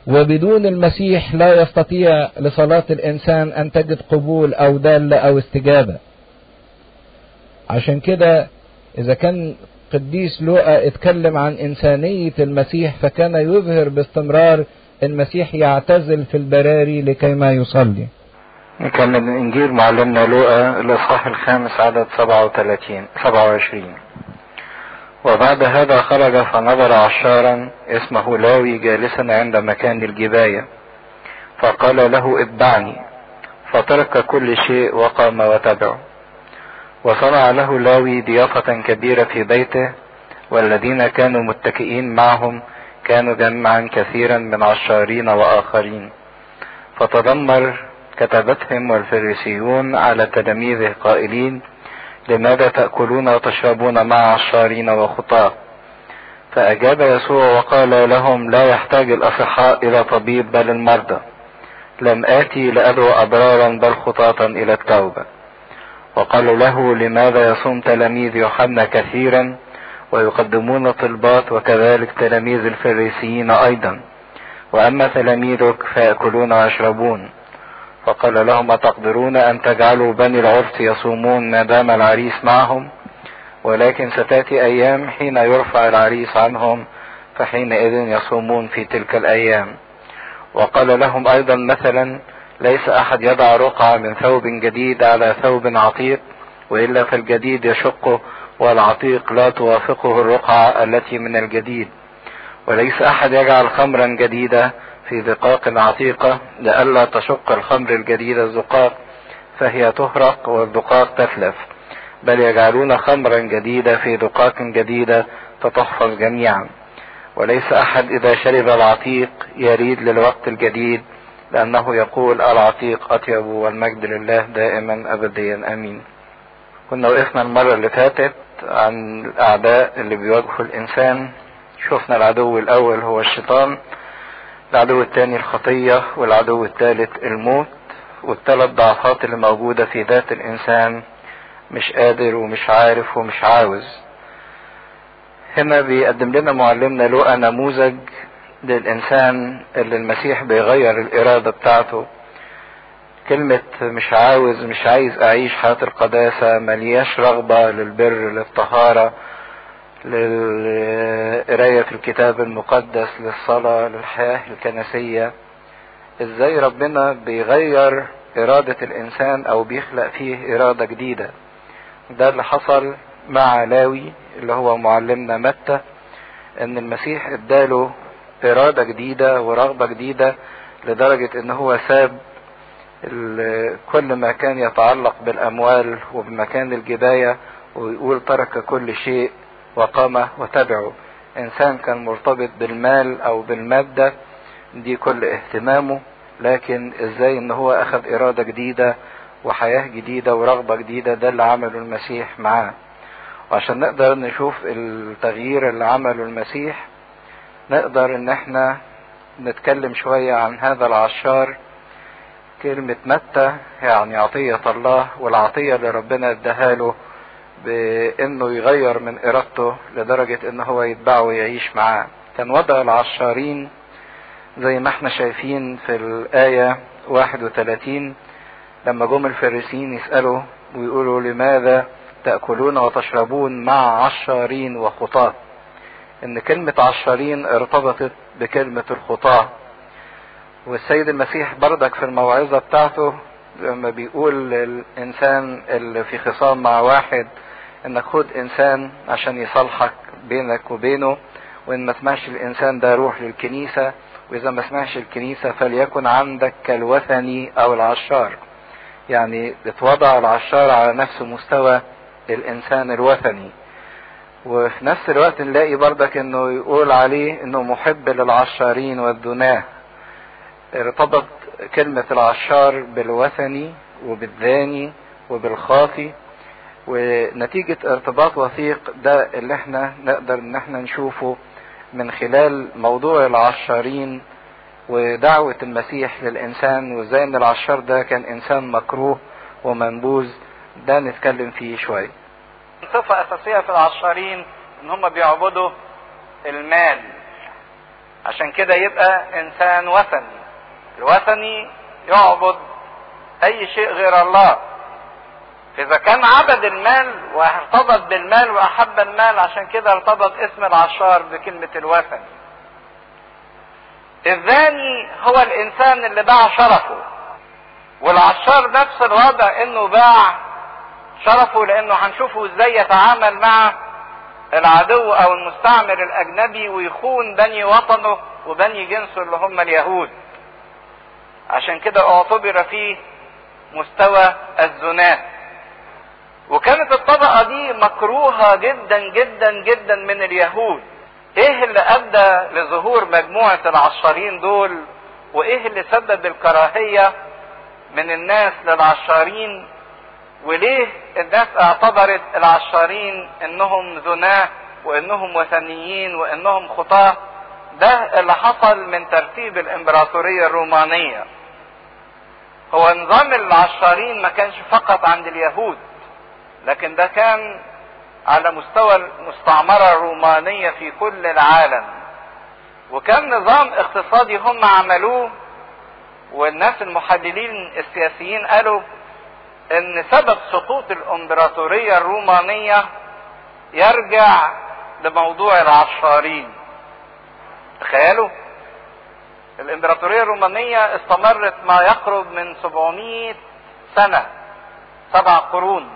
وبدون المسيح لا يستطيع لصلاة الإنسان أن تجد قبول أو دالة أو استجابة. عشان كده إذا كان قديس لوقا اتكلم عن إنسانية المسيح فكان يظهر باستمرار المسيح يعتزل في البراري لكي ما يصلي. كان من انجيل معلمنا لوقا الاصحاح الخامس عدد 37 27 وبعد هذا خرج فنظر عشارا اسمه لاوي جالسا عند مكان الجباية فقال له اتبعني فترك كل شيء وقام وتبعه. وصنع له لاوي ضيافة كبيرة في بيته والذين كانوا متكئين معهم كانوا جمعا كثيرا من عشارين وآخرين. فتذمر كتبتهم والفريسيون على تلاميذه قائلين لماذا تأكلون وتشربون مع عشارين وخطاة؟ فأجاب يسوع وقال لهم لا يحتاج الأصحاء إلى طبيب بل المرضى. لم آتي لأدعو أبرارا بل خطاة إلى التوبة. وقالوا له لماذا يصوم تلاميذ يوحنا كثيرا ويقدمون طلبات وكذلك تلاميذ الفريسيين أيضا؟ وأما تلاميذك فيأكلون ويشربون. فقال لهم أتقدرون أن تجعلوا بني العرس يصومون ما دام العريس معهم؟ ولكن ستأتي أيام حين يرفع العريس عنهم فحينئذ يصومون في تلك الأيام. وقال لهم أيضا مثلا ليس أحد يضع رقعة من ثوب جديد على ثوب عتيق وإلا فالجديد يشقه والعتيق لا توافقه الرقعة التي من الجديد. وليس أحد يجعل خمرا جديدة في دقاق عتيقة لئلا تشق الخمر الجديدة الزقاق فهي تهرق والدقاق تتلف بل يجعلون خمرا جديدة في دقاق جديدة فتحفظ جميعا. وليس أحد إذا شرب العتيق يريد للوقت الجديد لأنه يقول العتيق أطيب والمجد لله دائما أبديا أمين. كنا وقفنا المرة اللي فاتت عن الأعداء اللي بيواجهوا الإنسان. شفنا العدو الأول هو الشيطان العدو الثاني الخطية والعدو الثالث الموت والثلاث ضعفات اللي موجودة في ذات الإنسان مش قادر ومش عارف ومش عاوز. هنا بيقدم لنا معلمنا لقى نموذج للإنسان اللي المسيح بيغير الإرادة بتاعته. كلمة مش عاوز مش عايز أعيش حياة القداسة ملياش رغبة للبر للطهارة لقراية الكتاب المقدس للصلاة للحياة الكنسية. إزاي ربنا بيغير إرادة الإنسان أو بيخلق فيه إرادة جديدة؟ ده اللي حصل مع لاوي اللي هو معلمنا متى إن المسيح إداله إرادة جديدة ورغبة جديدة لدرجة إن هو ساب كل ما كان يتعلق بالأموال وبمكان الجباية ويقول ترك كل شيء وقام وتبعه. إنسان كان مرتبط بالمال أو بالمادة دي كل اهتمامه. لكن إزاي إن هو أخذ إرادة جديدة وحياة جديدة ورغبة جديدة؟ ده اللي عمله المسيح معاه. وعشان نقدر نشوف التغيير اللي عمله المسيح نقدر إن إحنا نتكلم شوية عن هذا العشار. كلمة متى يعني عطية الله والعطية اللي ربنا اداها له بإنه يغير من إرادته لدرجة إن هو يتبعه ويعيش معاه. كان وضع العشارين زي ما إحنا شايفين في الآية 31 لما جم الفارسيين يسألوا ويقولوا لماذا تأكلون وتشربون مع عشارين وخطاة؟ إن كلمة عشارين ارتبطت بكلمة الخطاة. والسيد المسيح بردك في الموعظة بتاعته لما بيقول للإنسان اللي في خصام مع واحد إنك خد إنسان عشان يصالحك بينك وبينه وإن ما سمعش الإنسان ده روح للكنيسة وإذا ما سمعش الكنيسة فليكن عندك كالوثني أو العشار. يعني اتوضع العشار على نفس مستوى الإنسان الوثني. وفي نفس الوقت نلاقي بردك إنه يقول عليه إنه محب للعشارين والدناة. ارتبط كلمة العشار بالوثني وبالذاني وبالخاطي ونتيجة ارتباط وثيق ده اللي إحنا نقدر إن إحنا نشوفه من خلال موضوع العشارين ودعوة المسيح للإنسان وإزاي إن العشار ده كان إنسان مكروه ومنبوذ. ده نتكلم فيه شوية. صفة أساسية في العشارين إن هم بيعبدوا المال. عشان كده يبقى إنسان وثني. الوثني يعبد أي شيء غير الله. فإذا كان عبد المال وارتبط بالمال وأحب المال عشان كده ارتبط اسم العشار بكلمة الوثني. الثاني هو الإنسان اللي باع شرفه. والعشار نفس الوضع إنه باع شرفه لأنه هنشوفه إزاي يتعامل مع العدو أو المستعمر الأجنبي ويخون بني وطنه وبني جنسه اللي هم اليهود. عشان كده اعتبر فيه مستوى الزنات وكانت الطبقة دي مكروهة جدا جدا جدا من اليهود. إيه اللي أدى لظهور مجموعة العشارين دول؟ وإيه اللي سبب الكراهية من الناس للعشارين وليه الناس اعتبرت العشارين انهم زناة وانهم وثنيين وانهم خطاة؟ ده اللي حصل من ترتيب الامبراطورية الرومانية. هو نظام العشارين ما كانش فقط عند اليهود لكن ده كان على مستوى المستعمرة الرومانية في كل العالم. وكان نظام اقتصادي هم عملوه والناس المحللين السياسيين قالوا إن سبب سقوط الإمبراطورية الرومانية يرجع لموضوع العشارين تخيلوا الإمبراطورية الرومانية استمرت ما يقرب من 700 سنة سبع قرون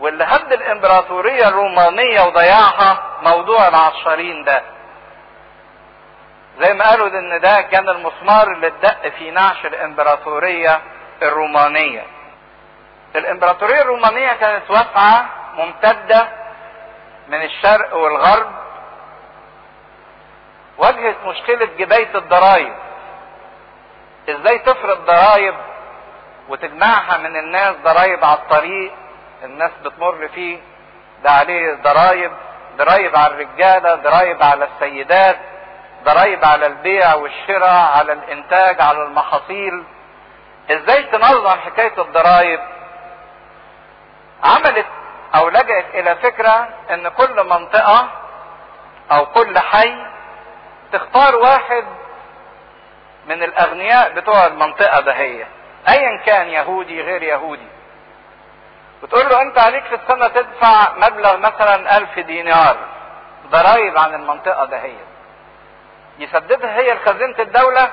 واللي هد الإمبراطورية الرومانية وضيعها موضوع العشارين ده. زي ما قالوا إن ده كان المسمار اللي اتدق في نعش الإمبراطورية الرومانية. الإمبراطورية الرومانية كانت واسعة ممتدة من الشرق والغرب. واجهت مشكلة جباية الضرائب إزاي تفرض ضرائب وتجمعها من الناس؟ ضرائب على الطريق الناس بتمر فيه. ده عليه ضرائب ضرائب على الرجالة ضرائب على السيدات ضرائب على البيع والشراء على الإنتاج على المحاصيل. إزاي تنظم حكاية الضرائب عملت أو لجأت إلى فكرة إن كل منطقة أو كل حي تختار واحد من الأغنياء بتوع المنطقة دهية ايا كان يهودي غير يهودي. وتقول له أنت عليك في السنة تدفع مبلغ مثلا ألف دينار ضرائب عن المنطقة دهية يسددها هي لخزينة الدولة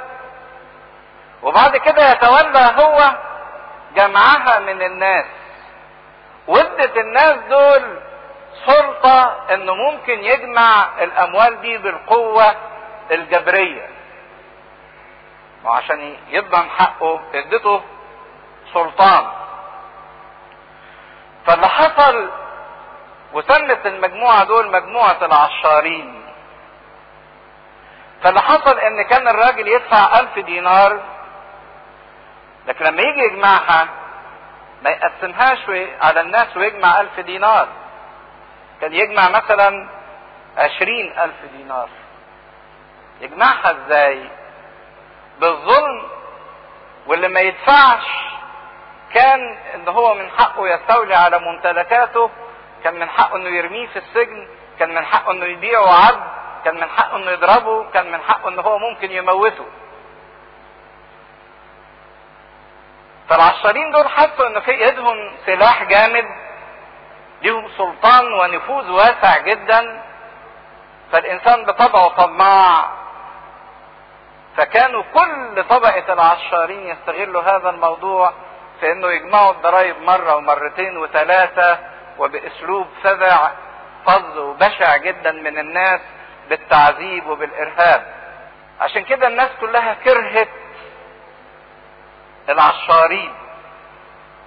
وبعد كده يتولى هو جمعها من الناس. وادت الناس دول سلطة إنه ممكن يجمع الأموال دي بالقوة الجبرية. وعشان يضمن حقه ادته سلطان. فاللي حصل وسمت المجموعة دول مجموعة العشارين. فاللي حصل إن كان الراجل يدفع ألف دينار لكن لما يجي يجمعها ما يقسمهاش على الناس ويجمع ألف دينار. كان يجمع مثلا عشرين ألف دينار. يجمعها إزاي؟ بالظلم. واللي ما يدفعش كان إن هو من حقه يستولي على ممتلكاته. كان من حقه إنه يرميه في السجن. كان من حقه إنه يبيعه عبد كان من حقه إنه يضربه. كان من حقه إن هو ممكن يموته. فالعشارين دول حسوا إن في إيدهم سلاح جامد ليهم سلطان ونفوذ واسع جدا فالإنسان بطبعه طماع. فكانوا كل طبقة العشارين يستغلوا هذا الموضوع في إنه يجمعوا الضرائب مرة ومرتين وثلاثة وبأسلوب فظع فظ وبشع جدا من الناس بالتعذيب وبالإرهاب. عشان كده الناس كلها كرهت العشارين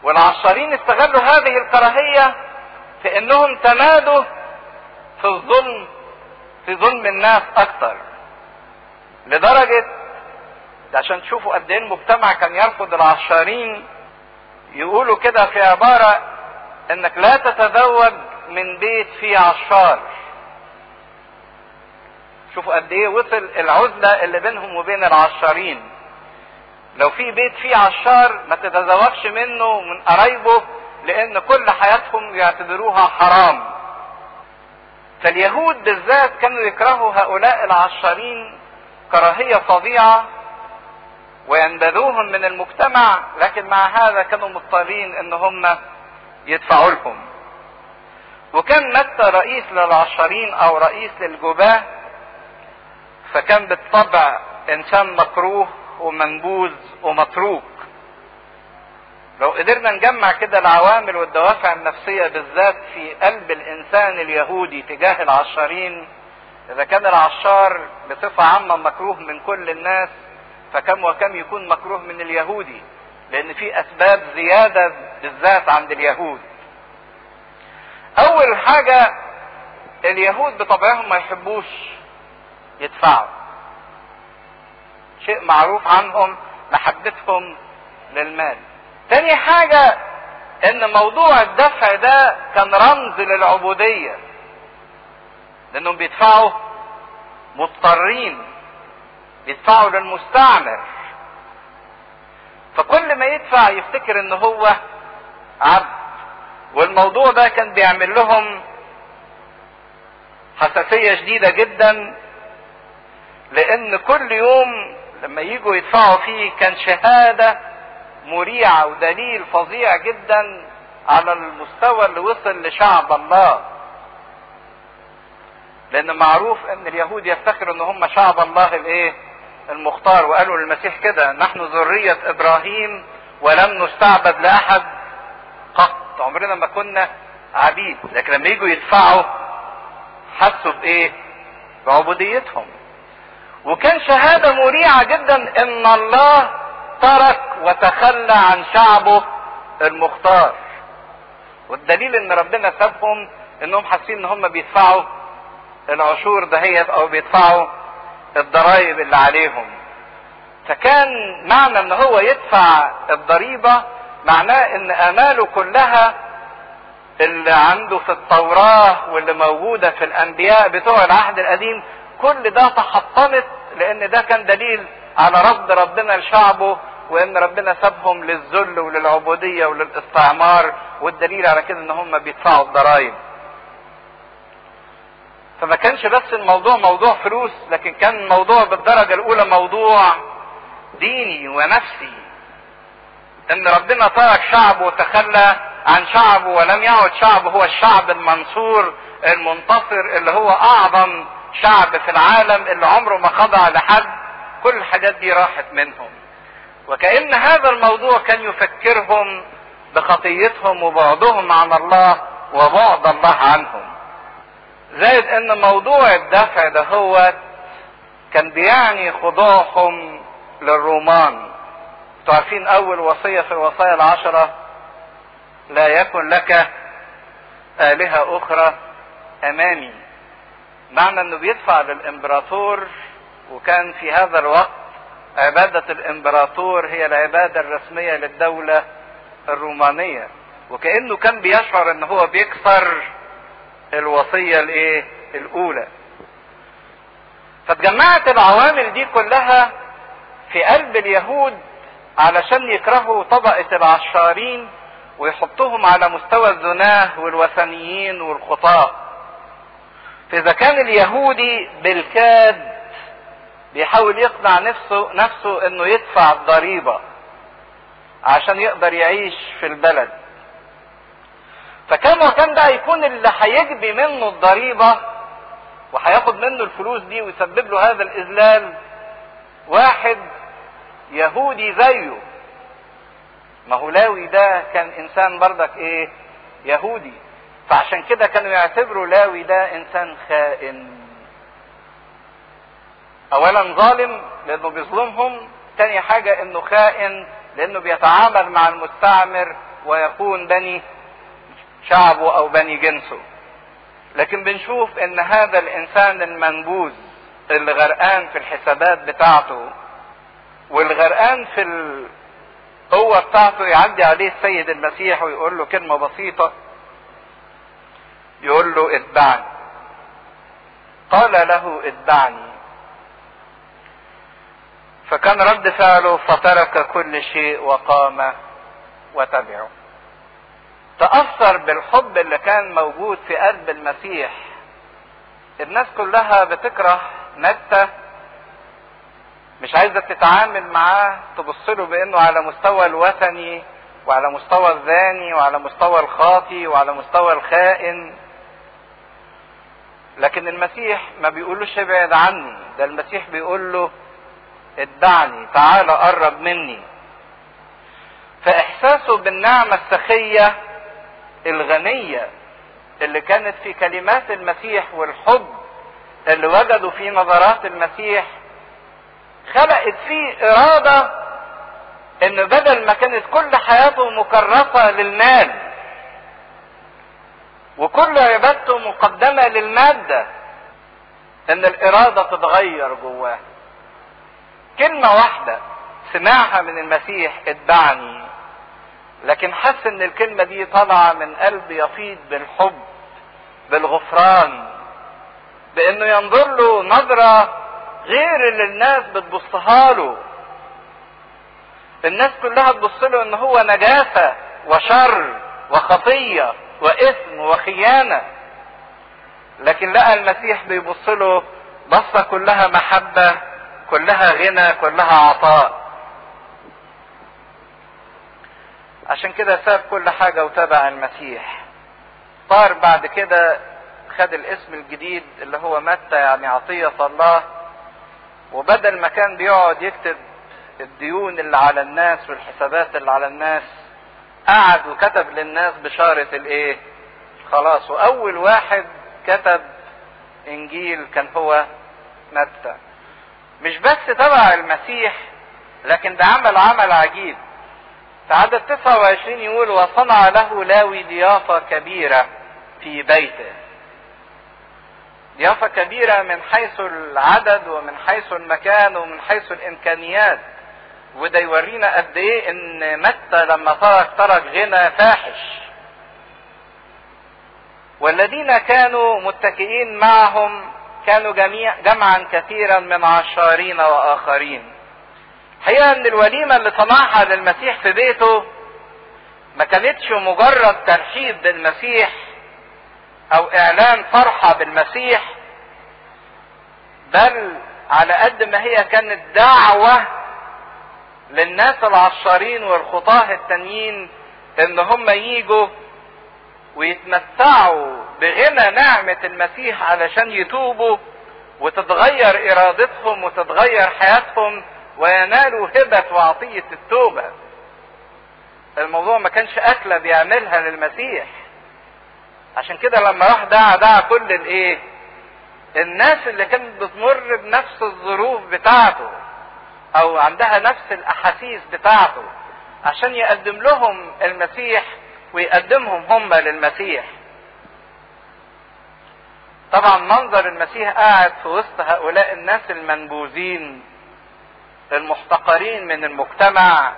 والعشارين استغلوا هذه الكراهية في إنهم تمادوا في الظلم في ظلم الناس أكتر. لدرجة عشان تشوفوا قد إيه المجتمع كان يرفض العشارين يقولوا كده في عبارة إنك لا تتزوج من بيت فيه عشار شوفوا قد إيه وصل العزلة اللي بينهم وبين العشارين لو في بيت فيه عشار ما تتزوجش منه من قرايبه لأن كل حياتهم يعتبروها حرام. فاليهود بالذات كانوا يكرهوا هؤلاء العشارين كراهية فظيعة وينبذوهم من المجتمع لكن مع هذا كانوا مضطرين إن هم يدفعوا لهم. وكان متى رئيس للعشرين أو رئيس للجباه فكان بالطبع إنسان مكروه ومنبوذ ومتروك. لو قدرنا نجمع كده العوامل والدوافع النفسية بالذات في قلب الإنسان اليهودي تجاه العشارين إذا كان العشار بصفة عامة مكروه من كل الناس فكم وكم يكون مكروه من اليهودي لأن في أسباب زيادة بالذات عند اليهود. أول حاجة اليهود بطبعهم ما يحبوش يدفعوا. شيء معروف عنهم محبتهم للمال. تاني حاجة إن موضوع الدفع ده كان رمز للعبودية لأنهم بيدفعوا مضطرين بيدفعوا للمستعمر. فكل ما يدفع يفتكر إن هو عبد. والموضوع ده كان بيعمل لهم حساسية شديدة جدا لأن كل يوم لما يجوا يدفعوا فيه كان شهادة مريعة ودليل فظيع جدا على المستوى اللي وصل لشعب الله. لأن معروف إن اليهود يفتخروا إن هم شعب الله الإيه؟ المختار. وقالوا للمسيح كده نحن ذرية إبراهيم ولم نستعبد لأحد قط. عمرنا ما كنا عبيد. لكن لما يجوا يدفعوا حسوا بإيه؟ بعبوديتهم. وكان شهادة مريعة جدا إن الله ترك وتخلى عن شعبه المختار. والدليل إن ربنا سابهم إنهم حاسين إن هم بيدفعوا العشور دهيت أو بيدفعوا الضرائب اللي عليهم. فكان معنى إن هو يدفع الضريبة معناه إن اماله كلها اللي عنده في التوراة واللي موجودة في الأنبياء بتوع العهد القديم كل ده تحطمت لأن ده كان دليل على رفض ربنا لشعبه وإن ربنا سابهم للذل وللعبودية وللاستعمار والدليل على كده إن هم بيدفعوا الضرائب. فما كانش بس الموضوع موضوع فلوس لكن كان الموضوع بالدرجة الأولى موضوع ديني ونفسي. إن ربنا ترك شعبه وتخلى عن شعبه ولم يعد شعبه هو الشعب المنصور المنتصر اللي هو أعظم شعب في العالم اللي عمره ما خضع لحد كل الحاجات دي راحت منهم. وكأن هذا الموضوع كان يفكرهم بخطيتهم وبعدهم عن الله وبعد الله عنهم. زائد إن موضوع الدفع ده هو كان بيعني خضوعهم للرومان. أنتوا عارفين أول وصية في الوصايا العشرة لا يكن لك آلهة أخرى أمامي. معنى إنه بيدفع للإمبراطور وكان في هذا الوقت عبادة الإمبراطور هي العبادة الرسمية للدولة الرومانية. وكأنه كان بيشعر إن هو بيكسر الوصية الإيه؟ الأولى. فتجمعت العوامل دي كلها في قلب اليهود علشان يكرهوا طبقة العشارين ويحطوهم على مستوى الزناه والوثنيين والخطاة. فإذا كان اليهودي بالكاد بيحاول يقنع نفسه نفسه إنه يدفع الضريبة عشان يقدر يعيش في البلد. فكان وكان ده هيكون اللي هيجبي منه الضريبة وهياخد منه الفلوس دي ويسبب له هذا الإذلال واحد يهودي زيه. ما هو لاوي ده كان إنسان بردك إيه؟ يهودي. فعشان كده كانوا يعتبروا لاوي ده إنسان خائن. أولا ظالم لأنه بيظلمهم. تاني حاجة إنه خائن لأنه بيتعامل مع المستعمر ويكون بني شعبه أو بني جنسه. لكن بنشوف إن هذا الإنسان المنبوذ اللي غرقان في الحسابات بتاعته والغرقان في القوة بتاعته يعدي عليه السيد المسيح ويقول له كلمة بسيطة. يقول له اتبعني. قال له اتبعني. فكان رد فعله فترك كل شيء وقام وتبعه. تأثر بالحب اللي كان موجود في قلب المسيح. الناس كلها بتكره متى مش عايزة تتعامل معاه تبص له بإنه على مستوى الوثني وعلى مستوى الزاني وعلى مستوى الخاطي وعلى مستوى الخائن. لكن المسيح ما بيقولوش ابعد عني ده المسيح بيقول له اتبعني تعال قرب مني. فإحساسه بالنعمة السخية الغنية اللي كانت في كلمات المسيح والحب اللي وجدوا في نظرات المسيح خلقت فيه إرادة ان بدل ما كانت كل حياته مكرسة للمال وكل عبادته مقدمة للمادة إن الإرادة تتغير جواه كلمة واحدة سمعها من المسيح اتبعني لكن حس إن الكلمة دي طالعة من قلب يفيض بالحب بالغفران بإنه ينظر له نظرة غير اللي الناس بتبصها له. الناس كلها تبص له إن هو نجاسة وشر وخطية وإثم وخيانة. لكن لقى المسيح بيبص له بصة كلها محبة كلها غنى كلها عطاء. عشان كده ساب كل حاجة وتبع المسيح. طار بعد كده خد الاسم الجديد اللي هو متى يعني عطية الله. وبدل ما كان بيقعد يكتب الديون اللي على الناس والحسابات اللي على الناس قعد وكتب للناس بشارة الإيه؟ خلاص. وأول واحد كتب إنجيل كان هو متى. مش بس تبع المسيح لكن ده عمل عمل عجيب. في عدد 29 يقول وصنع له لاوي ضيافة كبيرة في بيته. ضيافة كبيرة من حيث العدد ومن حيث المكان ومن حيث الإمكانيات. وده يورينا قد إيه إن متى لما ترك ترك غنى فاحش. والذين كانوا متكئين معهم كانوا جميع جمعا كثيرا من عشارين وآخرين. حقيقة إن الوليمة اللي صنعها للمسيح في بيته ما كانتش مجرد ترحيب بالمسيح أو إعلان فرحة بالمسيح بل على قد ما هي كانت دعوة للناس العشارين والخطاه التانيين إن هم ييجوا ويتمتعوا بغنى نعمة المسيح علشان يتوبوا وتتغير إرادتهم وتتغير حياتهم وينالوا هبة وعطية التوبة. الموضوع ما كانش أكلة بيعملها للمسيح. عشان كده لما راح دعا دعا كل الإيه؟ الناس اللي كانت بتمر بنفس الظروف بتاعته. أو عندها نفس الأحاسيس بتاعته عشان يقدم لهم المسيح ويقدمهم هم للمسيح. طبعا منظر المسيح قاعد في وسط هؤلاء الناس المنبوذين المحتقرين من المجتمع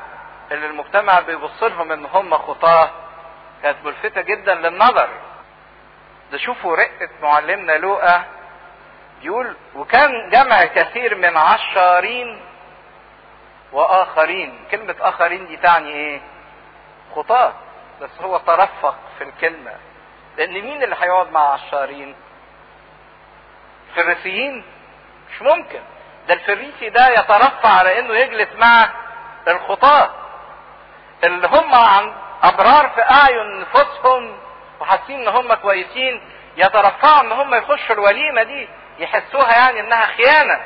اللي المجتمع بيبص لهم إن هم خطاة. كانت ملفتة جدا للنظر. ده شوفوا رقة معلمنا لوقا يقول وكان جمع كثير من عشارين وآخرين. كلمة آخرين دي تعني إيه؟ خطاة. بس هو ترفق في الكلمة. لأن مين اللي هيقعد مع عشارين؟ فريسيين؟ مش ممكن. ده الفريسي ده يترفع على إنه يجلس مع الخطاة. اللي هم عن أبرار في أعين نفوسهم وحاسين إن هم كويسين يترفعوا إن هم يخشوا الوليمة دي يحسوها يعني إنها خيانة.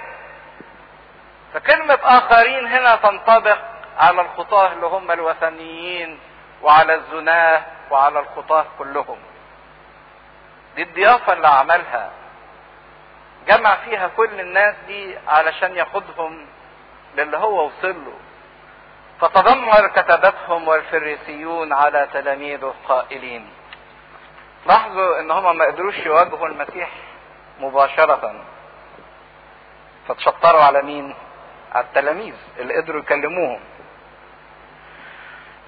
فكلمة آخرين هنا تنطبق على الخطاة اللي هم الوثنيين وعلى الزناة وعلى الخطاة كلهم. دي الضيافة اللي عملها. جمع فيها كل الناس دي علشان ياخدهم للي هو وصل له. فتذمر كتبتهم والفريسيون على تلاميذه قائلين لاحظوا إن هم ما قدروش يواجهوا المسيح مباشرة. فتشطروا على مين؟ على التلاميذ اللي قدروا يكلموهم.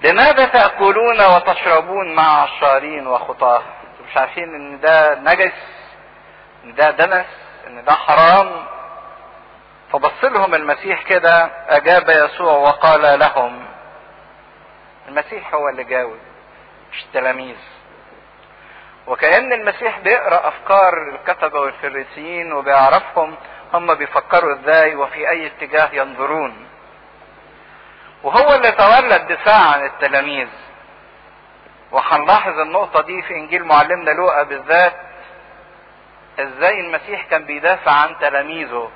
لماذا تأكلون وتشربون مع عشارين وخطاة؟ مش عارفين إن ده نجس إن ده دنس إن ده حرام؟ فبص لهم المسيح كده أجاب يسوع وقال لهم المسيح هو اللي جاوب مش التلاميذ. وكأن المسيح بيقرأ أفكار الكتبة والفريسيين وبيعرفهم هم بيفكروا إزاي وفي أي اتجاه ينظرون. وهو اللي تولى الدفاع عن التلاميذ. وهنلاحظ النقطة دي في إنجيل معلمنا لوقا بالذات إزاي المسيح كان بيدافع عن تلاميذه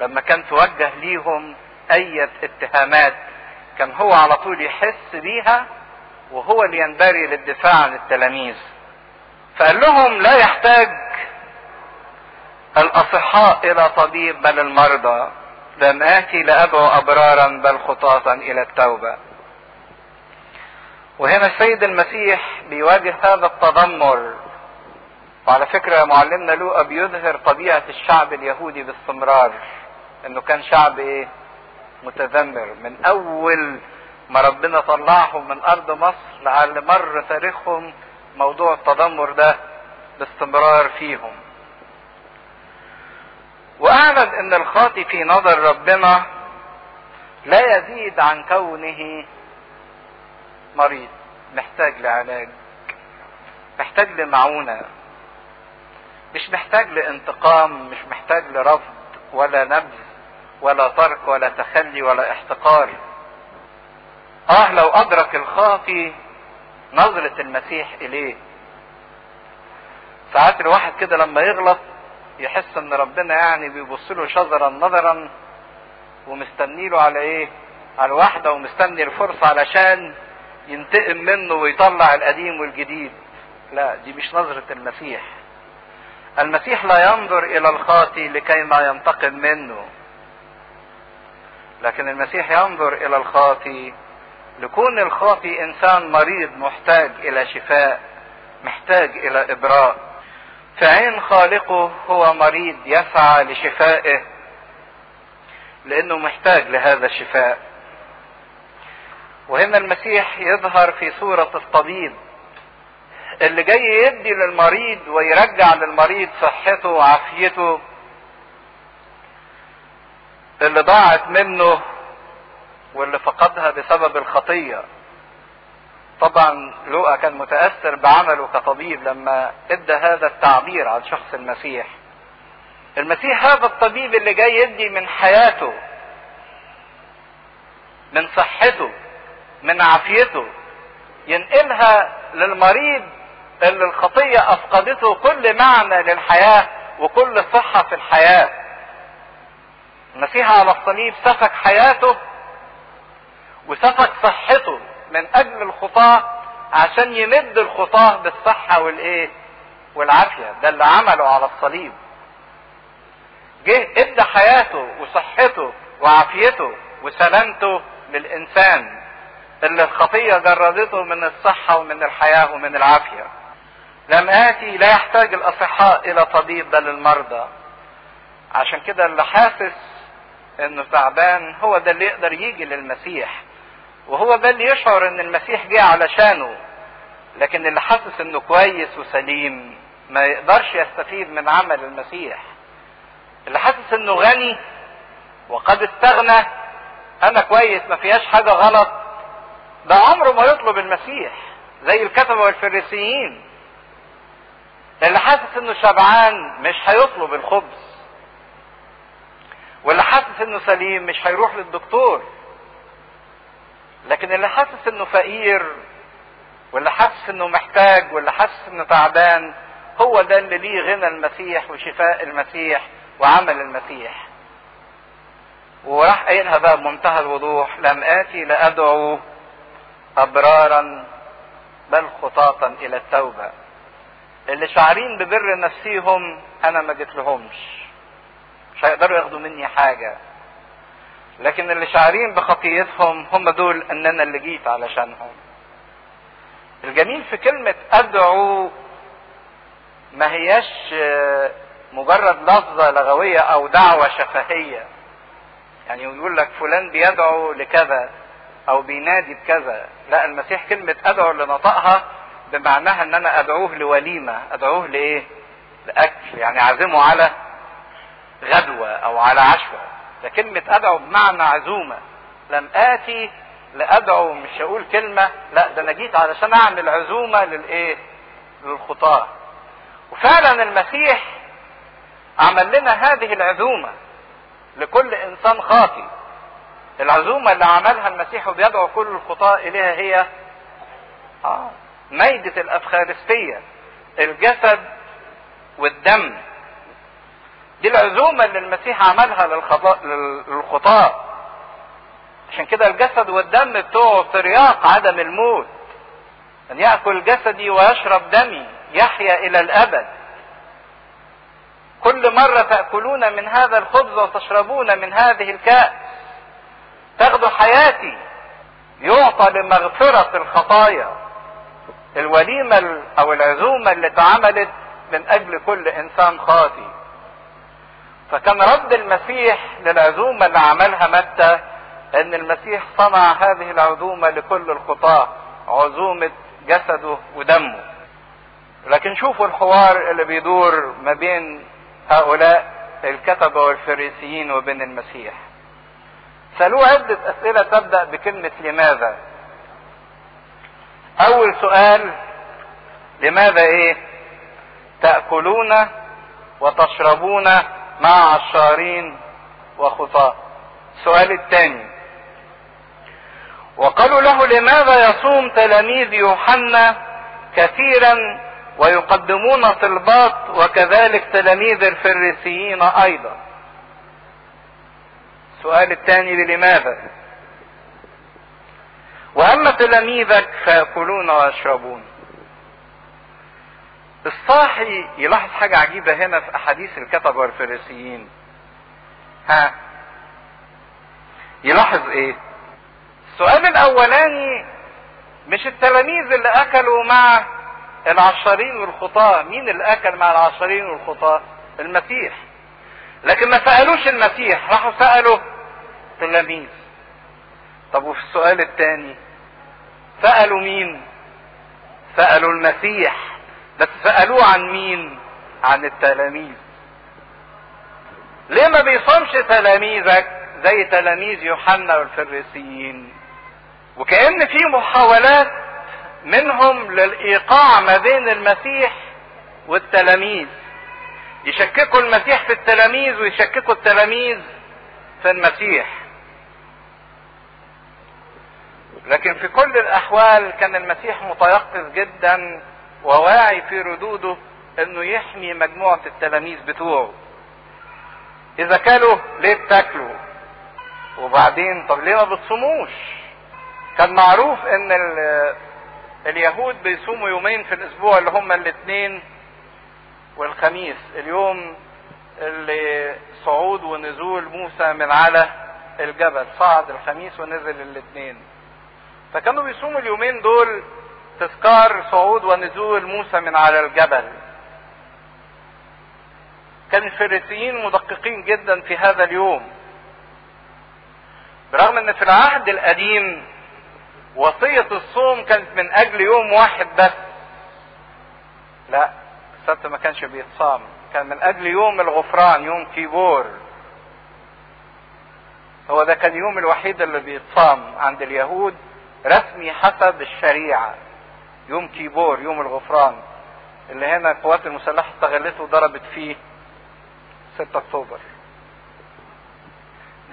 لما كان توجه ليهم أي اتهامات كان هو على طول يحس بيها وهو اللي ينبري للدفاع عن التلاميذ. فقال لهم لا يحتاج الأصحاء إلى طبيب بل المرضى لم آتي لأدعو أبرارا بل خطاة إلى التوبة. وهنا السيد المسيح بيواجه هذا التذمر. وعلى فكرة معلمنا لوقا بيظهر طبيعة الشعب اليهودي باستمرار إنه كان شعب إيه؟ متذمر. من أول ما ربنا طلعهم من أرض مصر لعل مر تاريخهم موضوع التذمر ده باستمرار فيهم. واعلن أن الخاطي في نظر ربنا لا يزيد عن كونه مريض. محتاج لعلاج. محتاج لمعونة. مش محتاج لانتقام مش محتاج لرفض ولا نبذ ولا ترك ولا تخلي ولا احتقار. آه لو أدرك الخاطي نظرة المسيح إليه. ساعات الواحد كده لما يغلط يحس ان ربنا يعني بيبص له شذرا نظرا ومستني له على إيه؟ على واحدة ومستني الفرصة علشان ينتقم منه ويطلع القديم والجديد. لا دي مش نظرة المسيح. المسيح لا ينظر إلى الخاطي لكي ما ينتقم منه. لكن المسيح ينظر إلى الخاطي لكون الخاطي إنسان مريض محتاج إلى شفاء محتاج إلى إبراء. فعين خالقه هو مريض يسعى لشفائه لأنه محتاج لهذا الشفاء. وهنا المسيح يظهر في صورة الطبيب اللي جاي يدي للمريض ويرجع للمريض صحته وعافيته. اللي ضاعت منه واللي فقدها بسبب الخطية. طبعا لوقا كان متأثر بعمله كطبيب لما إدى هذا التعبير عن شخص المسيح. المسيح هذا الطبيب اللي جاي يدي من حياته من صحته من عافيته ينقلها للمريض اللي الخطية أفقدته كل معنى للحياة وكل صحة في الحياة. المسيح على الصليب سفك حياته وسفك صحته. من أجل الخطاة عشان يمد الخطاة بالصحة والإيه؟ والعافية. ده اللي عمله على الصليب. جه إدى حياته وصحته وعافيته وسلامته للإنسان اللي الخطية جردته من الصحة ومن الحياة ومن العافية. لم آتي لا يحتاج الأصحاء إلى طبيب بل المرضى. عشان كده اللي حاسس إنه تعبان هو ده اللي يقدر يجي للمسيح. وهو اللي يشعر إن المسيح جه علشانه لكن اللي حاسس إنه كويس وسليم ما يقدرش يستفيد من عمل المسيح. اللي حاسس إنه غني وقد استغنى أنا كويس ما فيهاش حاجة غلط ده عمره ما يطلب المسيح زي الكتبة والفريسيين. اللي حاسس إنه شبعان مش هيطلب الخبز. واللي حاسس إنه سليم مش هيروح للدكتور. لكن اللي حاسس إنه فقير واللي حاسس إنه محتاج واللي حاسس إنه تعبان هو ده اللي ليه غنى المسيح وشفاء المسيح وعمل المسيح. وراح قايلها بقى بمنتهى الوضوح لم آتي لأدعو أبرارا بل خطاطا إلى التوبة. اللي شعرين ببر نفسيهم أنا ما جيت لهمش مش هيقدروا ياخدوا مني حاجة. لكن اللي شعرين بخطيتهم هم دول ان أنا اللي جيت علشانهم. الجميل في كلمة أدعو ما هياش مجرد لفظة لغوية أو دعوة شفهية. يعني يقول لك فلان بيدعو لكذا أو بينادي بكذا. لا المسيح كلمة أدعو اللي نطقها بمعناها إن أنا أدعوه لوليمة أدعوه لإيه؟ لأكل. يعني أعزمه على غدوة أو على عشوة. ده كلمة أدعو بمعنى عزومة. لم آتي لأدعو مش هقول كلمة لا ده أنا جيت علشان أعمل عزومة للإيه؟ للخطاة. وفعلا المسيح عمل لنا هذه العزومة لكل إنسان خاطي. العزومة اللي عملها المسيح وبيدعو كل الخطاة إليها هي آه ميدة الأفخارستية الجسد والدم. دي العزومة اللي المسيح عملها للخطاة. عشان كده الجسد والدم بتوعه ترياق عدم الموت. أن يأكل جسدي ويشرب دمي يحيا إلى الأبد. كل مرة تأكلون من هذا الخبز وتشربون من هذه الكأس تاخدوا حياتي. يعطى لمغفرة الخطايا. الوليمة أو العزومة اللي اتعملت من أجل كل إنسان خاطي فكان رد المسيح للعزومة اللي عملها متى؟ إن المسيح صنع هذه العزومة لكل الخطاة عزومة جسده ودمه. لكن شوفوا الحوار اللي بيدور ما بين هؤلاء الكتبة والفريسيين وبين المسيح. سألوه عدة أسئلة تبدأ بكلمة لماذا? أول سؤال لماذا إيه؟ تأكلون وتشربون مع عشارين وخطاة. السؤال الثاني. وقالوا له لماذا يصوم تلاميذ يوحنا كثيرا ويقدمون طلبات وكذلك تلاميذ الفريسيين أيضا؟ السؤال الثاني لماذا؟ وأما تلاميذك فيأكلون ويشربون. الصاحي يلاحظ حاجة عجيبة هنا في أحاديث الكتبة والفريسيين. ها يلاحظ إيه؟ السؤال الأولاني مش التلاميذ اللي أكلوا مع العشرين والخطاة؟ مين اللي أكل مع العشرين والخطاة؟ المسيح. لكن ما سألوش المسيح راحوا سألوا تلاميذ طب وفي السؤال الثاني سألوا مين؟ سألوا المسيح. بس سألوه عن مين؟ عن التلاميذ. ليه ما بيصومش تلاميذك زي تلاميذ يوحنا والفريسيين؟ وكأن في محاولات منهم للإيقاع ما بين المسيح والتلاميذ. يشككوا المسيح في التلاميذ ويشككوا التلاميذ في المسيح. لكن في كل الأحوال كان المسيح متيقظ جدا وواعي في ردوده إنه يحمي مجموعة التلاميذ بتوعه. إذا كلوا ليه بتاكلوا؟ وبعدين طب ليه ما بتصوموش؟ كان معروف إن اليهود بيصوموا يومين في الأسبوع اللي هما الاثنين والخميس. اليوم اللي صعود ونزول موسى من على الجبل صعد الخميس ونزل الاثنين. فكانوا بيصوموا اليومين دول تذكار صعود ونزول موسى من على الجبل. كان الفريسيين مدققين جدا في هذا اليوم. برغم إن في العهد القديم وصية الصوم كانت من أجل يوم واحد بس لا السبت ما كانش بيتصام كان من أجل يوم الغفران يوم كيبور. هو ده كان اليوم الوحيد اللي بيتصام عند اليهود رسمي حسب الشريعة. يوم كيبور يوم الغفران اللي هنا القوات المسلحة استغلته وضربت فيه 6 أكتوبر.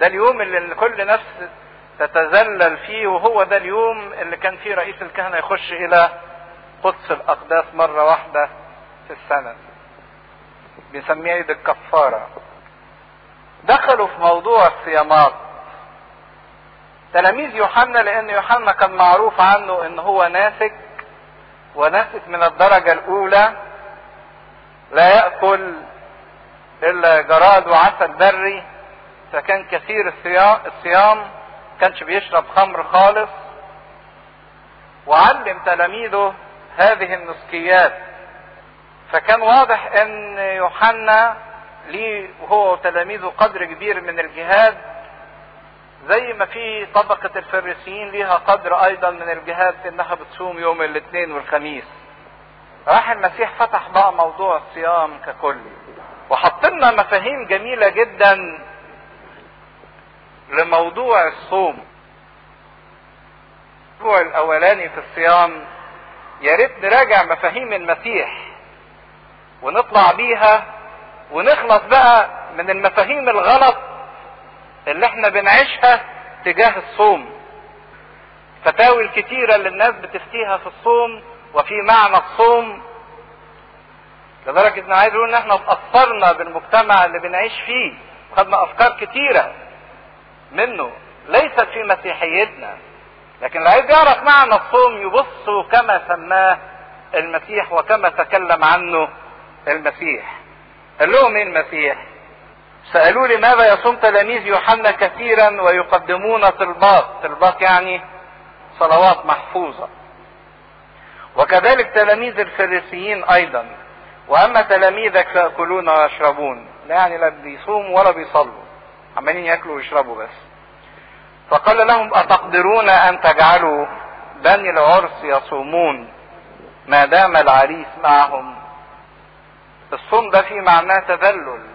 ده اليوم اللي كل نفس تتذلل فيه وهو ده اليوم اللي كان فيه رئيس الكهنة يخش إلى قدس الأقداس مرة واحدة في السنة. بنسميه عيد الكفارة. دخلوا في موضوع الصيامات. تلاميذ يوحنا لأن يوحنا كان معروف عنه إن هو ناسك وناسك من الدرجة الأولى لا يأكل إلا جراد وعسل بري فكان كثير الصيام كانش بيشرب خمر خالص. وعلم تلاميذه هذه النسكيات فكان واضح إن يوحنا ليه هو وتلاميذه قدر كبير من الجهاد زي ما في طبقة الفريسيين ليها قدر أيضا من الجهاد إنها بتصوم يوم الاثنين والخميس. راح المسيح فتح بقى موضوع الصيام ككل. وحط لنا مفاهيم جميلة جدا لموضوع الصوم. الموضوع الأولاني في الصيام يا ريت نراجع مفاهيم المسيح ونطلع بيها ونخلص بقى من المفاهيم الغلط اللي إحنا بنعيشها تجاه الصوم. فتاوي الكتيرة اللي الناس بتفتيها في الصوم وفي معنى الصوم. لدرجة ان عايز إن إحنا اتأثرنا بالمجتمع اللي بنعيش فيه. وخدنا أفكار كتيرة منه ليست في مسيحيتنا. لكن اللي عايز يعرف معنى الصوم يبص كما سماه المسيح وكما تكلم عنه المسيح. قال لهم إيه المسيح؟ سألوا لماذا يصوم تلاميذ يوحنا كثيرا ويقدمون طلبات طلبات يعني صلوات محفوظة. وكذلك تلاميذ الفريسيين أيضا. وأما تلاميذك فيأكلون ويشربون. لا يعني لا بيصوموا ولا بيصلوا. عمالين يأكلوا ويشربوا بس. فقال لهم أتقدرون أن تجعلوا بني العرس يصومون؟ ما دام العريس معهم. الصوم ده فيه معناه تذلل.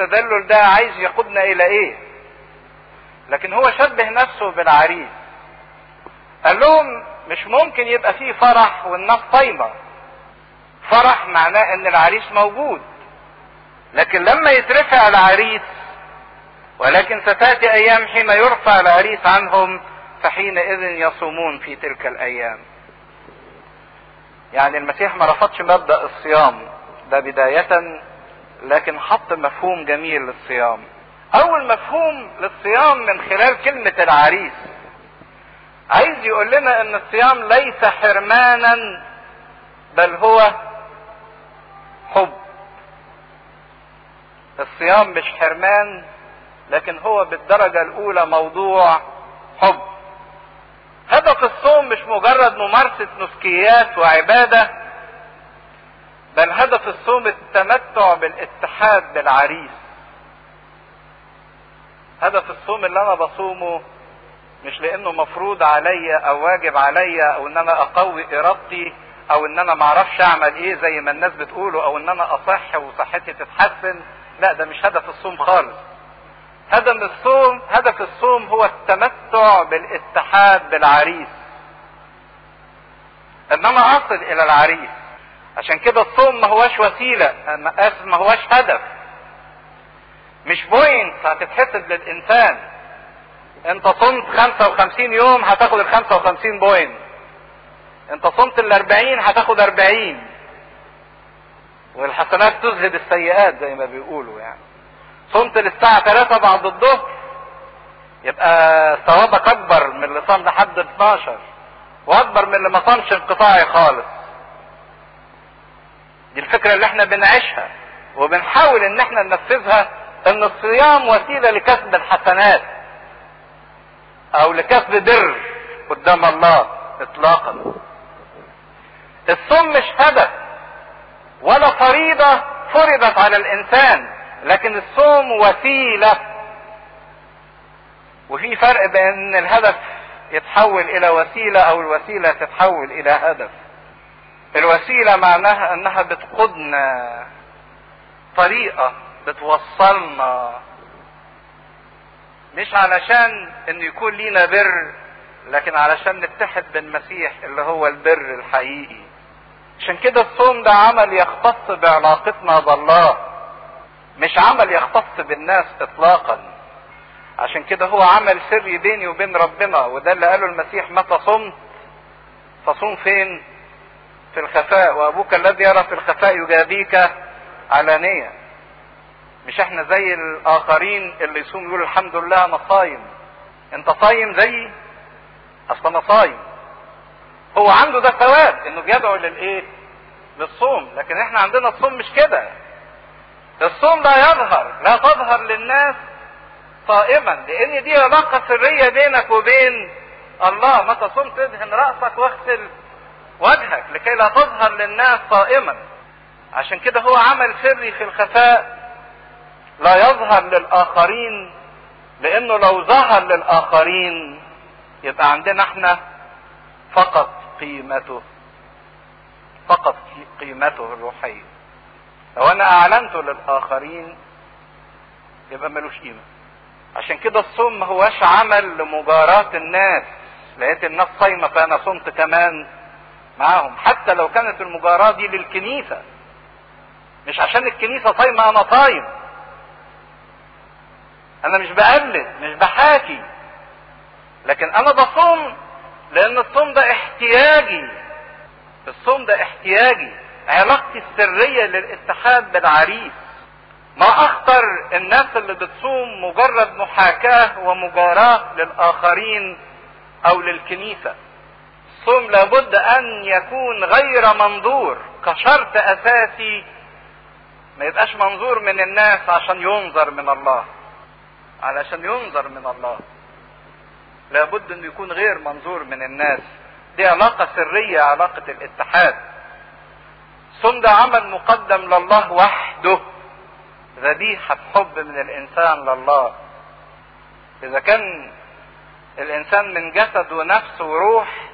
التذلل ده عايز يقودنا إلى إيه؟ لكن هو شبه نفسه بالعريس. قال لهم مش ممكن يبقى فيه فرح والناس صايمه فرح معناه إن العريس موجود. لكن لما يترفع العريس ولكن ستأتي أيام حين يرفع العريس عنهم فحينئذ يصومون في تلك الأيام. يعني المسيح ما رفضش مبدأ الصيام. ده بداية لكن حط مفهوم جميل للصيام. أول مفهوم للصيام من خلال كلمة العريس. عايز يقول لنا إن الصيام ليس حرمانا بل هو حب. الصيام مش حرمان لكن هو بالدرجة الأولى موضوع حب. هدف الصوم مش مجرد ممارسة نسكيات وعبادة بل هدف الصوم التمتع بالاتحاد بالعريس هدف الصوم اللي أنا بصومه مش لأنه مفروض عليا أو واجب عليا أو إن أنا أقوي إرادتي أو إن أنا معرفش أعمل إيه زي ما الناس بتقوله أو إن أنا أصح وصحتي تتحسن. لا ده مش هدف الصوم خالص. هدف الصوم هدف الصوم هو التمتع بالاتحاد بالعريس إن أنا أصل إلى العريس. عشان كده الصوم ما هواش وسيلة اسف ما هواش هدف. مش point هتتحسب للإنسان. أنت صمت 55 يوم هتاخد ال 55 point. أنت صمت ال 40 هتاخد 40 والحسنات تذهب السيئات زي ما بيقولوا يعني. صمت للساعة 3 بعد الظهر يبقى ثوابك أكبر من اللي صام لحد 12 وأكبر من اللي ما صامش انقطاعي خالص. دي الفكرة اللي إحنا بنعيشها وبنحاول ان إحنا ننفذها ان الصيام وسيلة لكسب الحسنات أو لكسب بر قدام الله اطلاقا. الصوم مش هدف ولا فريضة فرضت على الإنسان لكن الصوم وسيلة. وفي فرق بين الهدف يتحول إلى وسيلة أو الوسيلة تتحول إلى هدف. الوسيلة معناها انها بتقودنا طريقة بتوصلنا. مش علشان ان يكون لينا بر لكن علشان نتحد بالمسيح اللي هو البر الحقيقي. عشان كده الصوم ده عمل يختص بعلاقتنا بالله. مش عمل يختص بالناس اطلاقا. عشان كده هو عمل سري بيني وبين ربنا وده اللي قاله المسيح متى صمت فصوم فين؟ في الخفاء وأبوك الذي يرى في الخفاء يجابيك علانية مش إحنا زي الآخرين اللي يصوم يقول الحمد لله أنا صايم. أنت صايم زيي أصل أنا صايم. هو عنده ده ثواب إنه بيدعو للإيه؟ للصوم. لكن إحنا عندنا الصوم مش كده. الصوم لا يظهر لا تظهر للناس صائما لأن دي علاقة سرية بينك وبين الله. متى صمت ادهن رأسك واغسل وجهك لكي لا تظهر للناس صائما عشان كده هو عمل سري في الخفاء لا يظهر للآخرين لأنه لو ظهر للآخرين يبقى عندنا إحنا فقط قيمته فقط قيمته الروحية. لو أنا اعلنته للآخرين يبقى ملوش قيمة. عشان كده الصوم ما هواش عمل لمجاراة الناس. لقيت الناس صايمة فأنا صمت كمان. معاهم حتى لو كانت المجاراة دي للكنيسة. مش عشان الكنيسة صايمة أنا صايم. أنا مش بقلد مش بحاكي. لكن أنا بصوم لأن الصوم ده احتياجي. الصوم ده احتياجي. علاقتي السرية للاتحاد بالعريس. ما أخطر الناس اللي بتصوم مجرد محاكاة ومجاراة للآخرين أو للكنيسة. الصوم لابد أن يكون غير منظور كشرط أساسي. ما يبقاش منظور من الناس عشان ينظر من الله. علشان ينظر من الله. لابد انه يكون غير منظور من الناس. دي علاقة سرية علاقة الاتحاد. ثم ده عمل مقدم لله وحده. ذبيحة حب من الإنسان لله. إذا كان الإنسان من جسد ونفس وروح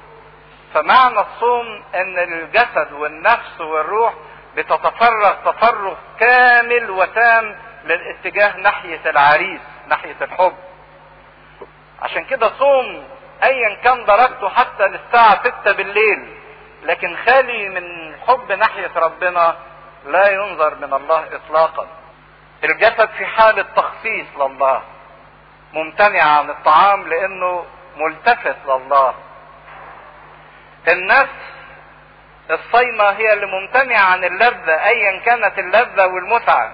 فمعنى الصوم إن الجسد والنفس والروح بتتفرغ تفرغ كامل وتام للاتجاه ناحية العريس ناحية الحب. عشان كده صوم ايا كان درجته حتى للساعة ستة بالليل لكن خالي من حب ناحية ربنا لا ينظر من الله اطلاقا. الجسد في حالة تخصيص لله ممتنع عن الطعام لأنه ملتفت لله. النفس الصيمة هي اللي ممتنعة عن اللذة ايا كانت اللذة والمتعة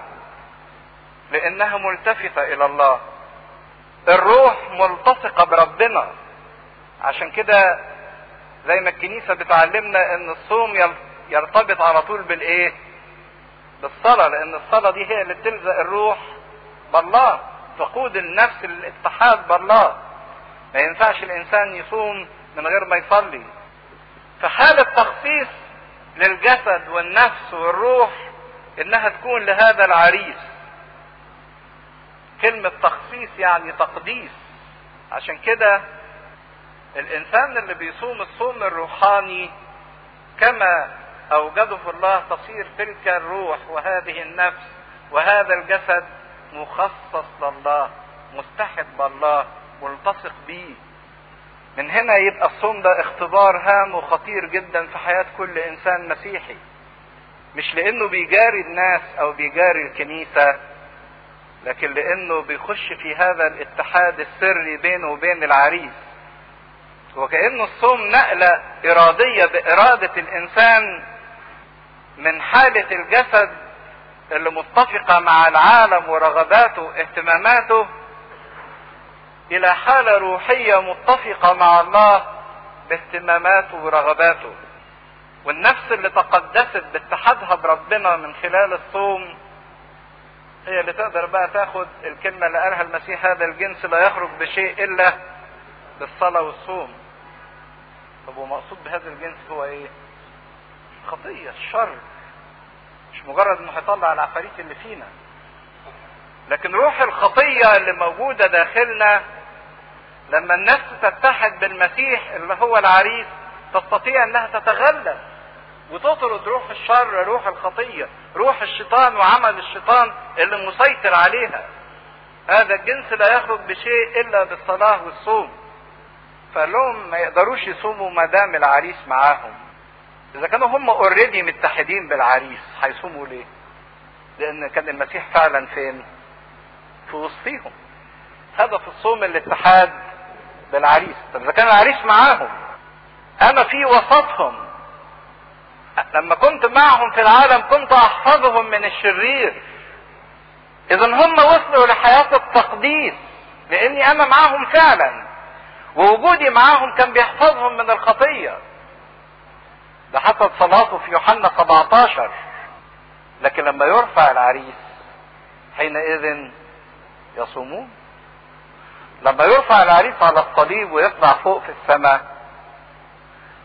لأنها ملتفتة إلى الله. الروح ملتصقة بربنا. عشان كده زي ما الكنيسة بتعلمنا إن الصوم يرتبط على طول بالإيه؟ بالصلاة لأن الصلاة دي هي اللي بتلزق الروح بالله تقود النفس للاتحاد بالله. ما ينفعش الإنسان يصوم من غير ما يصلي. فحالة تخصيص للجسد والنفس والروح إنها تكون لهذا العريس. كلمة تخصيص يعني تقديس. عشان كده الإنسان اللي بيصوم الصوم الروحاني كما أوجده الله تصير تلك الروح وهذه النفس وهذا الجسد مخصص لله مستحب بالله ملتصق به. من هنا يبقى الصوم ده اختبار هام وخطير جدا في حياة كل إنسان مسيحي. مش لأنه بيجاري الناس أو بيجاري الكنيسة لكن لأنه بيخش في هذا الاتحاد السري بينه وبين العريس. وكأنه الصوم نقلة إرادية بإرادة الإنسان من حالة الجسد اللي متفقة مع العالم ورغباته واهتماماته إلى حالة روحية متفقة مع الله باهتماماته ورغباته. والنفس اللي تقدست باتحادها بربنا من خلال الصوم هي اللي تقدر بقى تاخد الكلمة اللي قالها المسيح هذا الجنس لا يخرج بشيء إلا بالصلاة والصوم. طب ومقصود بهذا الجنس هو إيه؟ خطية الشر مش مجرد انه هيطلع العفاريت اللي فينا. لكن روح الخطية اللي موجودة داخلنا لما النفس تتحد بالمسيح اللي هو العريس تستطيع انها تتغلب. وتطرد روح الشر روح الخطية روح الشيطان وعمل الشيطان اللي مسيطر عليها. هذا الجنس لا يخرج بشيء إلا بالصلاة والصوم. فقال لهم ما يقدروش يصوموا ما دام العريس معاهم. إذا كانوا هم اوريدي متحدين بالعريس هيصوموا ليه؟ لأن كان المسيح فعلا فين؟ في وسطيهم. هدف الصوم الاتحاد. بالعريس طب إذا كان العريس معاهم أنا في وسطهم لما كنت معهم في العالم كنت أحفظهم من الشرير. اذا هم وصلوا لحياة التقديس لأني أنا معاهم فعلا ووجودي معاهم كان بيحفظهم من الخطية. ده حسب صلاته في يوحنا 17 لكن لما يرفع العريس حينئذ يصومون. لما يرفع العريس على الصليب ويطلع فوق في السماء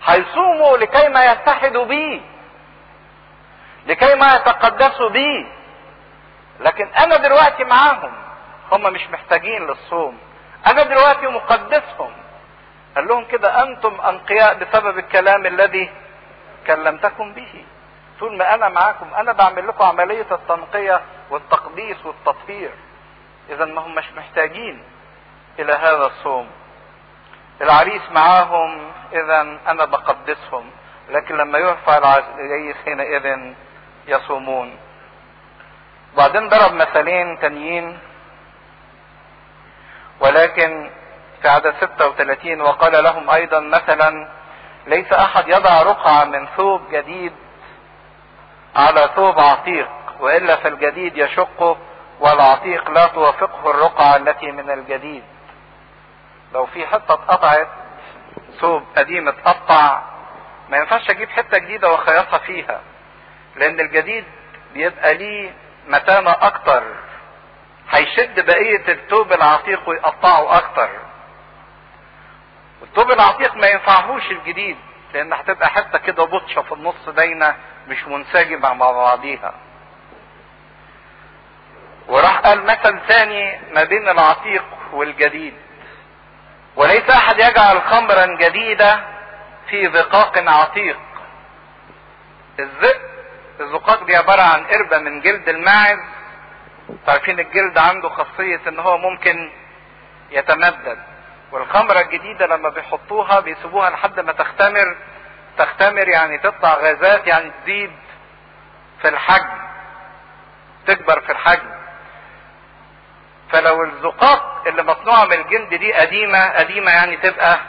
هيصوموا لكي ما يتحدوا بيه لكي ما يتقدسوا بيه. لكن أنا دلوقتي معاهم هم مش محتاجين للصوم. أنا دلوقتي مقدسهم. قال لهم كده أنتم أنقياء بسبب الكلام الذي كلمتكم به. طول ما أنا معاكم أنا بعمل لكم عملية التنقية والتقديس والتطهير اذا ما هم مش محتاجين. إلى هذا الصوم. العريس معاهم اذا أنا بقدسهم لكن لما يرفع العريس حينئذ يصومون. وبعدين ضرب مثلين تانيين ولكن في عدد 36 وقال لهم أيضا مثلا ليس أحد يضع رقعة من ثوب جديد على ثوب عتيق وإلا فالجديد يشقه والعتيق لا توافقه الرقعة التي من الجديد. لو في حتة اتقطعت ثوب قديم اتقطع ما ينفعش أجيب حتة جديدة واخيطها فيها لأن الجديد بيبقى ليه متانة أكتر هيشد بقية التوب العتيق ويقطعه أكتر. التوب العتيق ما ينفعهوش الجديد لأن هتبقى حتة كده بطشة في النص باينة مش منسجمة مع بعضيها. وراح قال مثل ثاني ما بين العتيق والجديد. وليس أحد يجعل خمرا جديدة في ذقاق عتيق. الذئب الزقاق دي عبارة عن قربة من جلد الماعز. عارفين الجلد عنده خاصية إن هو ممكن يتمدد. والخمرة الجديدة لما بيحطوها بيسيبوها لحد ما تختمر. تختمر يعني تطلع غازات يعني تزيد في الحجم تكبر في الحجم. فلو الزقاق اللي مصنوعة من الجلد دي قديمة قديمة يعني تبقى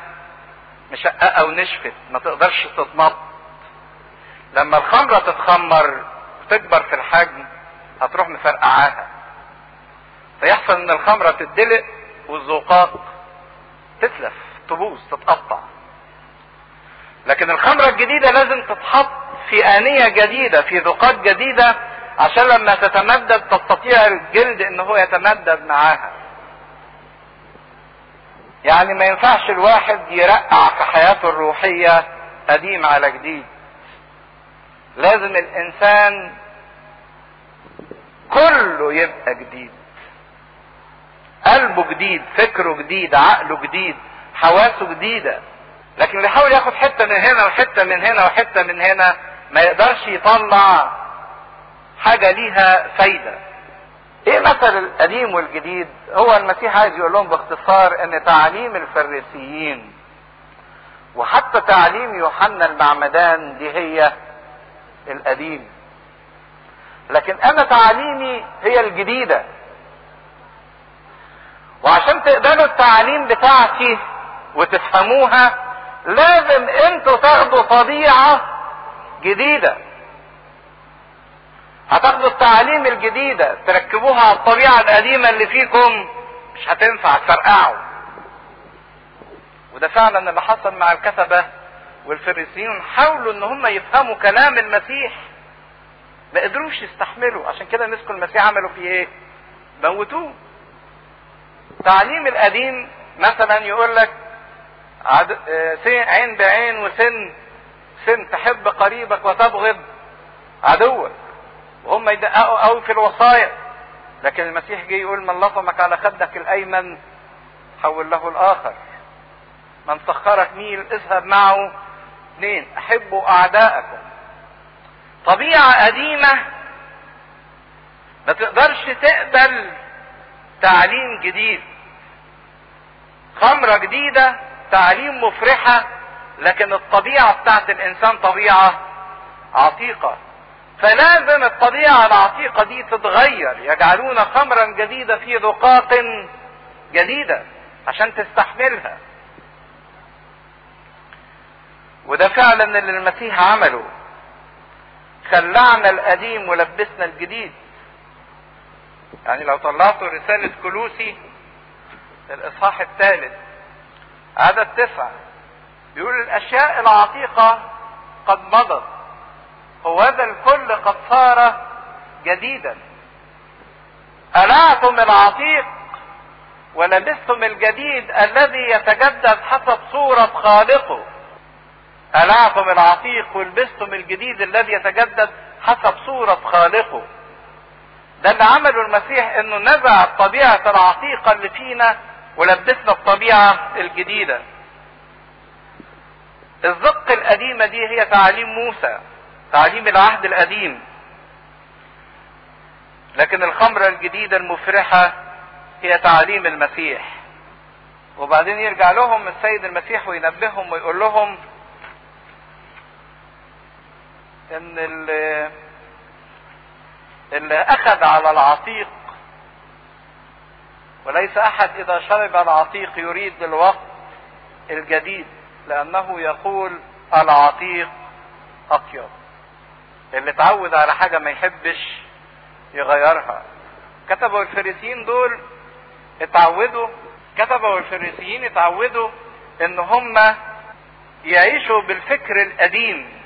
مشققة ونشفت ما تقدرش تتمط لما الخمرة تتخمر وتكبر في الحجم هتروح مفرقعاها. فيحصل إن الخمرة تدلق والزقاق تتلف تبوظ تتقطع. لكن الخمرة الجديدة لازم تتحط في آنية جديدة في ذقات جديدة عشان لما تتمدد تستطيع الجلد إن هو يتمدد معاها. يعني ما ينفعش الواحد يرقع في حياته الروحية قديم على جديد. لازم الإنسان كله يبقى جديد. قلبه جديد فكره جديد عقله جديد حواسه جديدة. لكن اللي يحاول ياخد حتة من هنا وحتة من هنا وحتة من هنا ما يقدرش يطلع حاجة ليها فايدة. إيه مثل القديم والجديد؟ هو المسيح عايز يقول لهم باختصار إن تعاليم الفريسيين وحتى تعليم يوحنا المعمدان دي هي القديم. لكن أنا تعاليمي هي الجديدة. وعشان تقبلوا التعاليم بتاعتي وتفهموها لازم أنتوا تاخدوا طبيعة جديدة. هتاخدوا التعاليم الجديدة تركبوها على الطبيعة القديمة اللي فيكم مش هتنفع تفرقعوا. وده فعلا اللي حصل مع الكتبة والفريسيين حاولوا إن هم يفهموا كلام المسيح ما قدروش يستحملوا. عشان كده مسكوا المسيح عملوا فيه إيه؟ موتوه. تعليم القديم مثلا يقول لك. عين بعين وسن سن تحب قريبك وتبغض عدوك وهم يدققوا قوي في الوصايا. لكن المسيح جه يقول من لطمك على خدك الأيمن حول له الآخر. من سخرك ميل اذهب معه. اثنين أحبوا أعداءكم. طبيعة قديمة. ما تقدرش تقبل تعليم جديد. خمرة جديدة تعليم مفرحة. لكن الطبيعة بتاعت الإنسان طبيعة عتيقة. فلازم الطبيعة العتيقة دي تتغير. يجعلون خمرا جديدة في ذقاق جديدة عشان تستحملها. وده فعلا اللي المسيح عمله. خلعنا القديم ولبسنا الجديد. يعني لو طلعتوا رسالة كلوسي الإصحاح الثالث عدد تسعة بيقول الأشياء العتيقة قد مضت. وهذا الكل قد صار جديدا. ألعتم العتيق ولبستم الجديد الذي يتجدد حسب صورة خالقه. ألعتم العتيق ولبستم الجديد الذي يتجدد حسب صورة خالقه. ده اللي عمله المسيح إنه نزع الطبيعة العتيقة اللي فينا ولبسنا الطبيعة الجديدة. الزق القديمة دي هي تعاليم موسى. تعليم العهد القديم. لكن الخمرة الجديدة المفرحة هي تعليم المسيح. وبعدين يرجع لهم السيد المسيح وينبههم ويقول لهم إن اللي, أخذ على العتيق وليس أحد إذا شرب العتيق يريد الوقت الجديد لأنه يقول العتيق أطيب. اللي اتعود على حاجة ما يحبش يغيرها. كتبوا الفريسيين دول اتعودوا كتبوا الفريسيين اتعودوا إن هم يعيشوا بالفكر القديم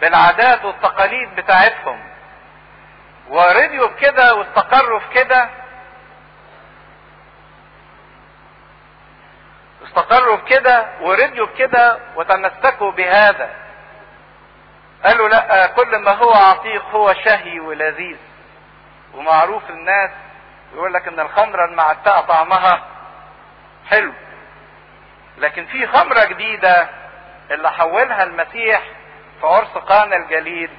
بالعادات والتقاليد بتاعتهم. ورضيوا بكده واستقروا في كده. استقروا بكده ورضيوا بكده وتمسكوا بهذا. قالوا لا كل ما هو عتيق هو شهي ولذيذ. ومعروف الناس يقول لك إن الخمرة المعتقه طعمها حلو. لكن في خمرة جديدة اللي حولها المسيح في عرس قانا الجليل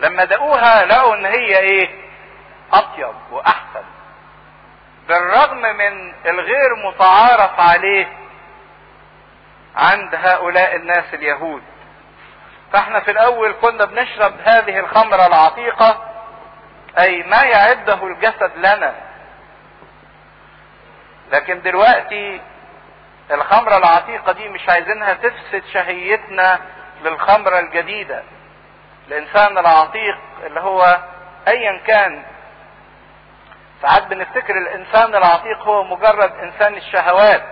لما دقوها لقوا إن هي إيه؟ أطيب وأحسن. بالرغم من الغير متعارف عليه عند هؤلاء الناس اليهود. فاحنا في الأول كنا بنشرب هذه الخمرة العتيقة أي ما يعده الجسد لنا. لكن دلوقتي الخمرة العتيقة دي مش عايزينها تفسد شهيتنا للخمرة الجديدة. الإنسان العتيق اللي هو ايا كان ساعات بنفتكر الإنسان العتيق هو مجرد إنسان الشهوات.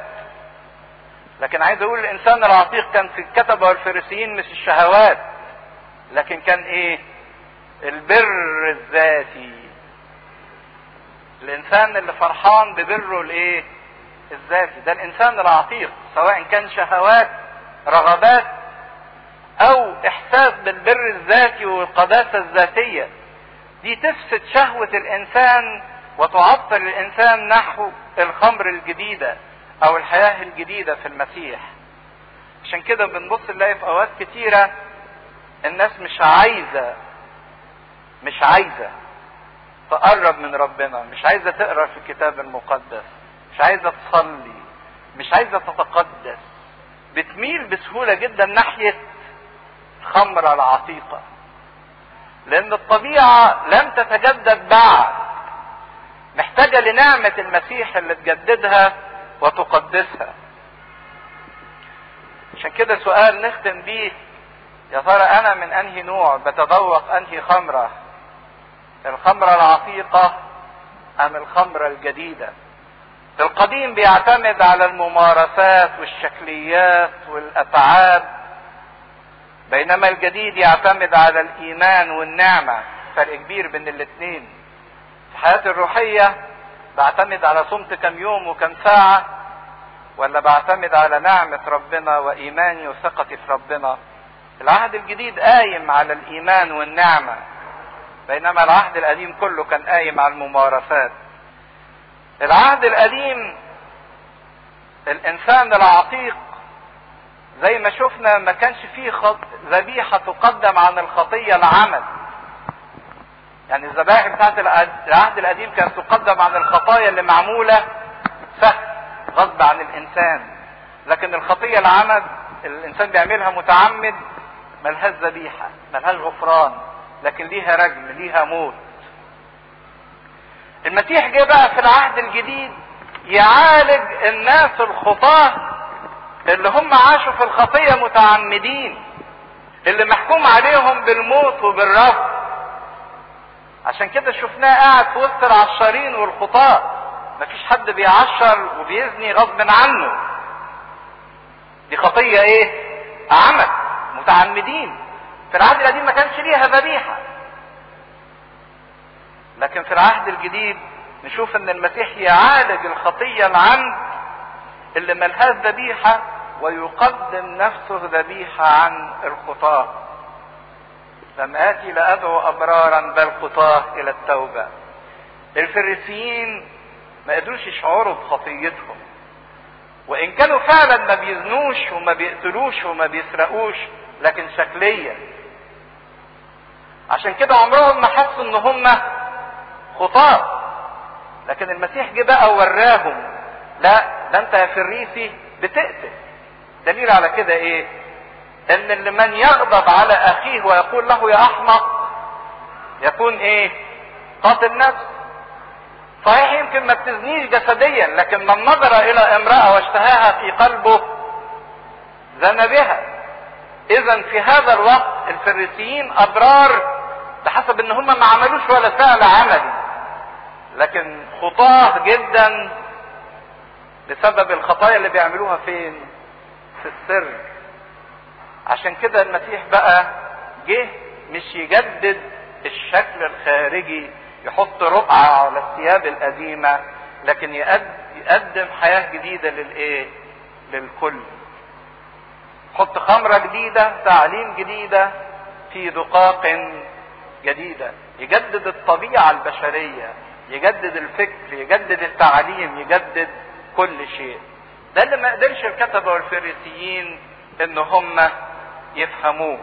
لكن عايز أقول الإنسان العتيق كان في الكتبه والفريسيين مش الشهوات لكن كان إيه؟ البر الذاتي. الإنسان اللي فرحان ببره الإيه؟ الذاتي. ده الإنسان العتيق سواء كان شهوات رغبات أو إحساس بالبر الذاتي والقداسة الذاتية. دي تفسد شهوة الإنسان وتعطل الإنسان نحو الخمر الجديدة. أو الحياة الجديدة في المسيح. عشان كده بنبص نلاقي في أوقات كتيرة الناس مش عايزة مش عايزة تقرب من ربنا مش عايزة تقرأ في الكتاب المقدس مش عايزة تصلي مش عايزة تتقدس. بتميل بسهولة جدا ناحية الخمره العتيقة. لأن الطبيعة لم تتجدد بعد. محتاجة لنعمة المسيح اللي تجددها وتقدسها. عشان كده سؤال نختم بيه يا ترى أنا من أنهي نوع؟ بتذوق أنهي خمرة؟ الخمرة العتيقة أم الخمرة الجديدة؟ القديم بيعتمد على الممارسات والشكليات والاتعاب بينما الجديد يعتمد على الإيمان والنعمة فرق كبير بين الاثنين في حياتي الروحية بعتمد على صمت كم يوم وكم ساعة ولا بعتمد على نعمة ربنا وايماني وثقتي في ربنا. العهد الجديد قايم على الإيمان والنعمة بينما العهد القديم كله كان قايم على الممارسات. العهد القديم الإنسان العتيق زي ما شفنا ما كانش فيه خط... ذبيحة تقدم عن الخطية العمد يعني الذبائح بتاعت العهد القديم كانت تقدم عن الخطايا اللي معمولة سهل غصب عن الإنسان. لكن الخطية العمد الإنسان بيعملها متعمد ملهاش ذبيحة ملهاش غفران لكن ليها رجم ليها موت. المسيح جه بقى في العهد الجديد يعالج الناس الخطاة اللي هم عاشوا في الخطية متعمدين اللي محكوم عليهم بالموت وبالرفض. عشان كده شفناه قاعد في وسط العشارين والخطاة. مفيش حد بيعشر وبيزني غصب عنه. دي خطية إيه؟ عمد متعمدين. في العهد القديم ما كانش ليها ذبيحة. لكن في العهد الجديد نشوف إن المسيح يعالج الخطية العمد اللي ملهاش ذبيحة ويقدم نفسه ذبيحة عن الخطاة. لم آتي لأدعو ابرارا بل خطاه إلى التوبة. الفريسيين ما قدروش يشعروا بخطيتهم. وإن كانوا فعلا ما بيزنوش وما بيقتلوش وما بيسرقوش لكن شكليا. عشان كده عمرهم ما حسوا إن هم خطاة. لكن المسيح جه بقى وراهم. لا ده أنت يا فريسي بتقتل. دليل على كده إيه؟ إن اللي من يغضب على أخيه ويقول له يا احمق يكون إيه؟ قاتل نفس صحيح يمكن ما بتزنيش جسديا لكن من نظر إلى امرأة واشتهاها في قلبه زنى بها. اذا في هذا الوقت الفريسيين أبرار بحسب إن هم ما عملوش ولا فعل عملي. لكن خطاه جدا بسبب الخطايا اللي بيعملوها فين؟ في السر. عشان كده المسيح بقى جه مش يجدد الشكل الخارجي يحط رقعة على الثياب القديمة لكن يقدم حياة جديدة للإيه؟ للكل. حط خمرة جديدة تعليم جديدة في دقاق جديدة. يجدد الطبيعة البشرية يجدد الفكر يجدد التعليم يجدد كل شيء. ده اللي ما قدرش الكتبة والفريسيين إن هم يفهموه.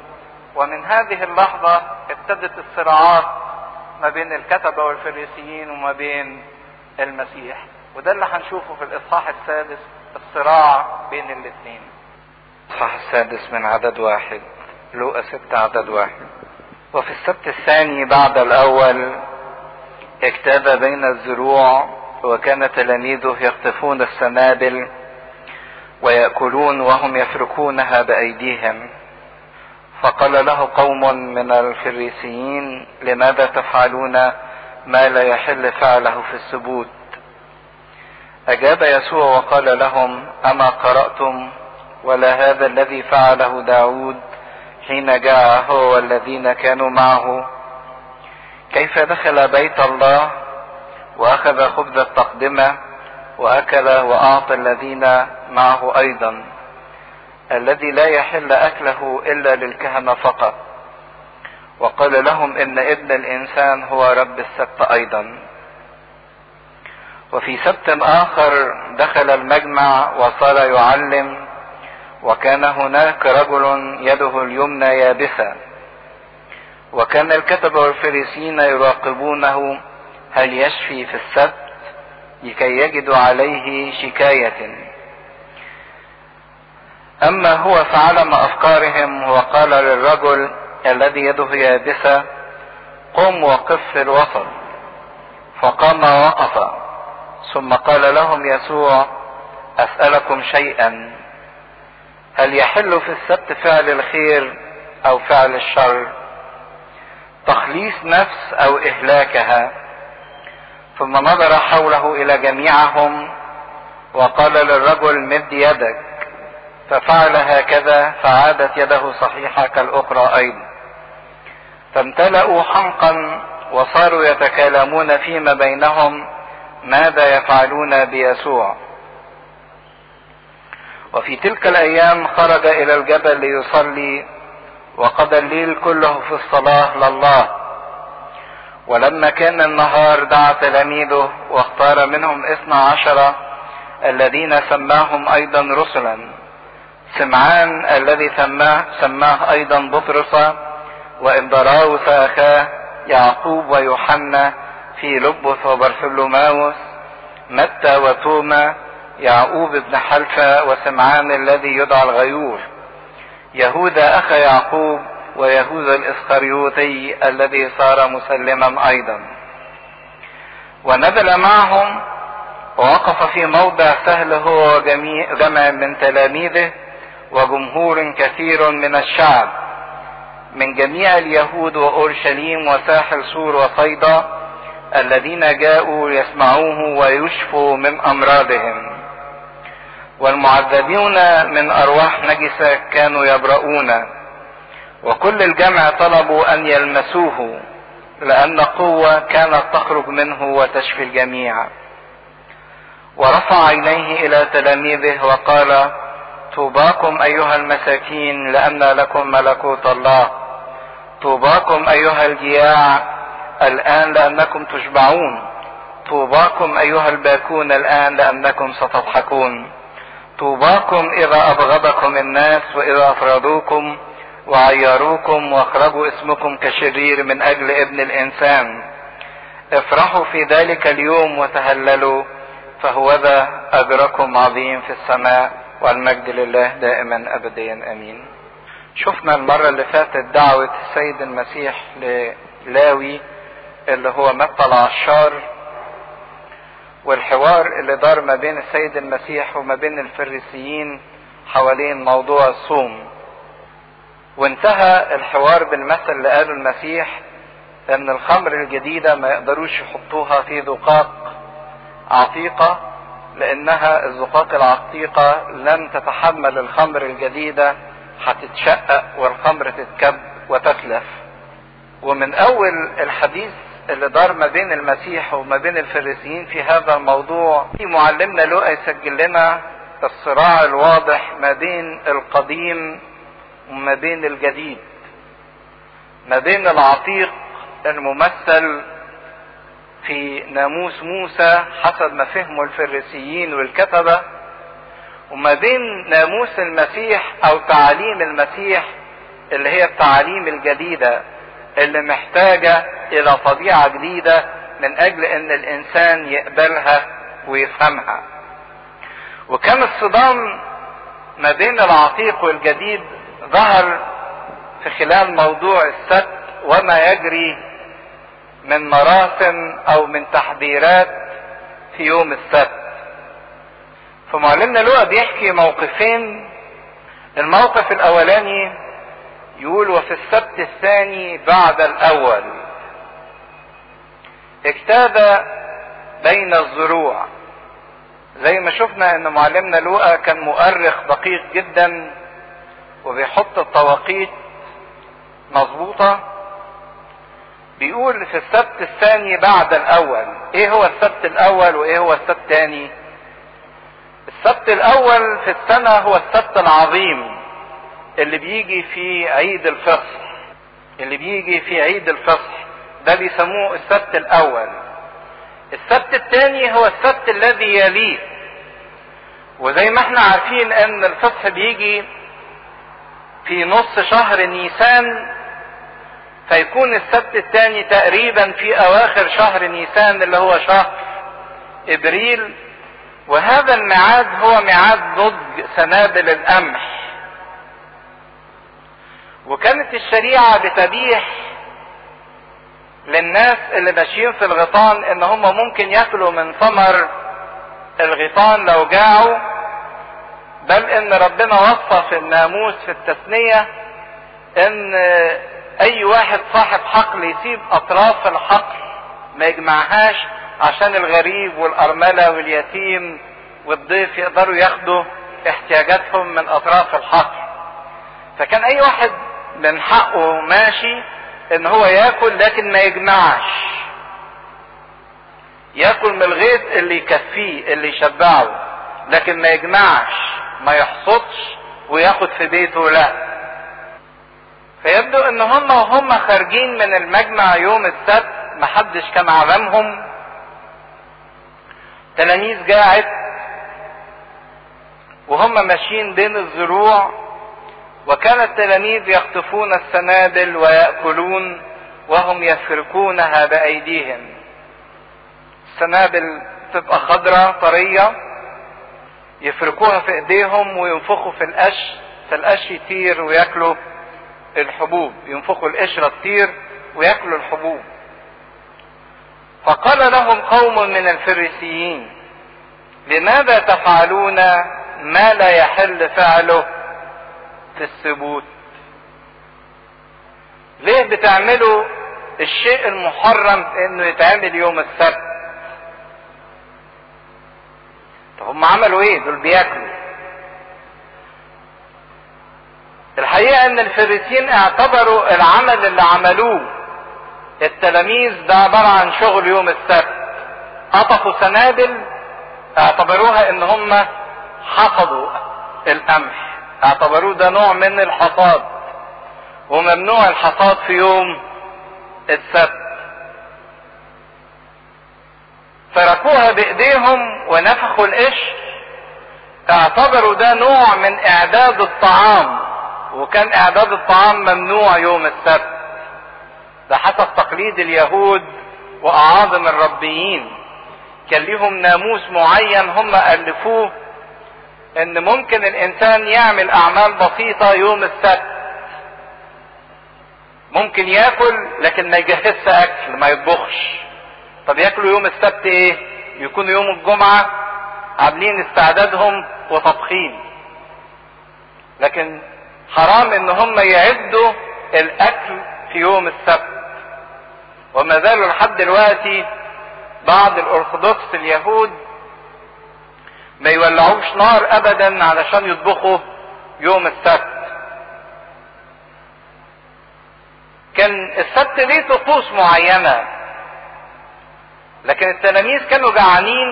ومن هذه اللحظة ابتدت الصراعات ما بين الكتبة والفريسيين وما بين المسيح. وده اللي هنشوفه في الإصحاح السادس الصراع بين الاثنين. الإصحاح السادس من عدد واحد لوقا ستة عدد واحد. وفي السبت الثاني بعد الأول اجتاز بين الزروع وكان تلاميذه يقطفون السنابل ويأكلون وهم يفركونها بأيديهم. فقال له قوم من الفريسيين لماذا تفعلون ما لا يحل فعله في السبوت أجاب يسوع وقال لهم أما قرأتم ولا هذا الذي فعله داود حين جاء هو والذين كانوا معه؟ كيف دخل بيت الله وأخذ خبز التقدمة وأكل وأعطى الذين معه أيضا؟ الذي لا يحل أكله إلا للكهنة فقط. وقال لهم إن ابن الإنسان هو رب السبت أيضا. وفي سبت آخر دخل المجمع وصار يعلم وكان هناك رجل يده اليمنى يابسة. وكان الكتبه والفريسيين يراقبونه هل يشفي في السبت؟ لكي يجدوا عليه شكاية. أما هو فعلم أفكارهم وقال للرجل الذي يده يابسة قم وقف في الوسط. فقام ووقف. ثم قال لهم يسوع أسألكم شيئا هل يحل في السبت فعل الخير أو فعل الشر؟ تخليص نفس أو إهلاكها. ثم نظر حوله إلى جميعهم وقال للرجل مد يدك. ففعل هكذا فعادت يده صحيحة كالأخرى أيضا. فامتلأوا حمقا وصاروا يتكلمون فيما بينهم ماذا يفعلون بيسوع. وفي تلك الأيام خرج إلى الجبل ليصلي وقضى الليل كله في الصلاة لله. ولما كان النهار دعا تلاميذه واختار منهم اثنا عشر الذين سماهم أيضا رسلا. سمعان الذي سماه, سماه أيضا بطرس واندراوس أخاه يعقوب ويوحنا في لبث وبرثلماوس متى وتوما يعقوب بن حلفة وسمعان الذي يدعى الغيور. يهوذا أخ يعقوب ويهوذا الإسخريوطي الذي صار مسلما أيضا. ونزل معهم ووقف في موضع سهل هو وجميع جمع من تلاميذه وجمهور كثير من الشعب من جميع اليهود وأورشليم وساحل سور وصيدا الذين جاءوا يسمعوه ويشفوا من أمراضهم. والمعذبون من أرواح نجسه كانوا يبرؤون وكل الجمع طلبوا أن يلمسوه لأن قوة كانت تخرج منه وتشفي الجميع. ورفع عينيه إلى تلاميذه وقال طوباكم أيها المساكين لأن لكم ملكوت الله. طوباكم أيها الجياع الآن لأنكم تشبعون. طوباكم أيها الباكون الآن لأنكم ستضحكون. طوباكم إذا أبغضكم الناس وإذا أفرضوكم وعيروكم واخرجوا اسمكم كشرير من أجل ابن الإنسان. افرحوا في ذلك اليوم وتهللوا فهوذا أجركم عظيم في السماء. والمجد لله دائما ابديا آمين. شفنا المرة اللي فاتت دعوة السيد المسيح للاوي اللي هو متى العشار والحوار اللي دار ما بين السيد المسيح وما بين الفريسيين حوالين موضوع الصوم. وانتهى الحوار بالمثل اللي قاله المسيح ان الخمر الجديدة ما يقدروش يحطوها في زقاق عتيقة. لأنها الزقاق العتيقه لن تتحمل الخمر الجديدة هتتشقق والخمر تتكب وتتلف. ومن أول الحديث اللي دار ما بين المسيح وما بين الفريسيين في هذا الموضوع في معلمنا لوقا يسجل لنا الصراع الواضح ما بين القديم وما بين الجديد. ما بين العتيق الممثل في ناموس موسى حسب ما فهمه الفريسيين والكتبة. وما بين ناموس المسيح أو تعاليم المسيح اللي هي التعاليم الجديدة اللي محتاجة إلى طبيعة جديدة من أجل إن الإنسان يقبلها ويفهمها. وكان الصدام ما بين العتيق والجديد ظهر في خلال موضوع السبت وما يجري من مراسم أو من تحذيرات في يوم السبت. فمعلمنا لوقا بيحكي موقفين. الموقف الأولاني يقول وفي السبت الثاني بعد الأول اجتاب بين الزروع. زي ما شفنا إن معلمنا لوقا كان مؤرخ دقيق جدا وبيحط التواقيت مظبوطة بيقول في السبت الثاني بعد الأول. إيه هو السبت الأول وإيه هو السبت الثاني؟ السبت الأول في السنة هو السبت العظيم اللي بيجي في عيد الفصح. اللي بيجي في عيد الفصح. ده بيسموه السبت الأول. السبت الثاني هو السبت الذي يليه. وزي ما إحنا عارفين إن الفصح بيجي في نص شهر نيسان فيكون السبت الثاني تقريبا في أواخر شهر نيسان اللي هو شهر إبريل وهذا الميعاد هو ميعاد نضج سنابل القمح وكانت الشريعة بتبيح للناس اللي ماشيين في الغيطان إن هم ممكن ياكلوا من ثمر الغيطان لو جاعوا بل إن ربنا وصى في الناموس في التثنية إن أي واحد صاحب حقل يسيب أطراف الحقل ما يجمعهاش عشان الغريب والأرملة واليتيم والضيف يقدروا ياخدوا احتياجاتهم من أطراف الحقل. فكان أي واحد من حقه ماشي إن هو ياكل لكن ما يجمعش. ياكل من الغيط اللي يكفيه اللي يشبعه لكن ما يجمعش ما يحصدش وياخد في بيته لا. فيبدو إن هم وهم خارجين من المجمع يوم السبت محدش كان عزمهم تلاميذ جاعت وهم ماشيين بين الزروع وكان التلاميذ يخطفون السنابل ويأكلون وهم يفركونها بأيديهم. السنابل تبقى خضرة طرية يفركوها في إيديهم وينفخوا في القش فالقش يطير وياكلوا. الحبوب ينفخوا القشرة تطير وياكلوا الحبوب. فقال لهم قوم من الفريسيين لماذا تفعلون ما لا يحل فعله في الثبوت؟ ليه بتعملوا الشيء المحرم إنه يتعمل يوم السبت؟ طب هم عملوا إيه؟ دول بياكلوا. الحقيقة إن الفريسيين اعتبروا العمل اللي عملوه التلاميذ ده عبارة عن شغل يوم السبت. قطفوا سنابل اعتبروها إن هم حصدوا القمح. اعتبروه ده نوع من الحصاد وممنوع الحصاد في يوم السبت. فركوها بإيديهم ونفخوا القشر. اعتبروا ده نوع من إعداد الطعام. وكان إعداد الطعام ممنوع يوم السبت. ده حسب تقليد اليهود وأعاظم الربيين. كان ليهم ناموس معين هم ألفوه إن ممكن الإنسان يعمل أعمال بسيطة يوم السبت. ممكن ياكل لكن ما يجهزش أكل ما يطبخش. طب ياكلوا يوم السبت إيه؟ يكونوا يوم الجمعة. عاملين استعدادهم وطبخين لكن حرام إن هم يعدوا الأكل في يوم السبت. وما زالوا لحد دلوقتي بعض الأرثوذكس اليهود ما يولعوش نار ابدا علشان يطبخوا يوم السبت. لكن السبت ليه طقوس معينة لكن التلاميذ كانوا جعانين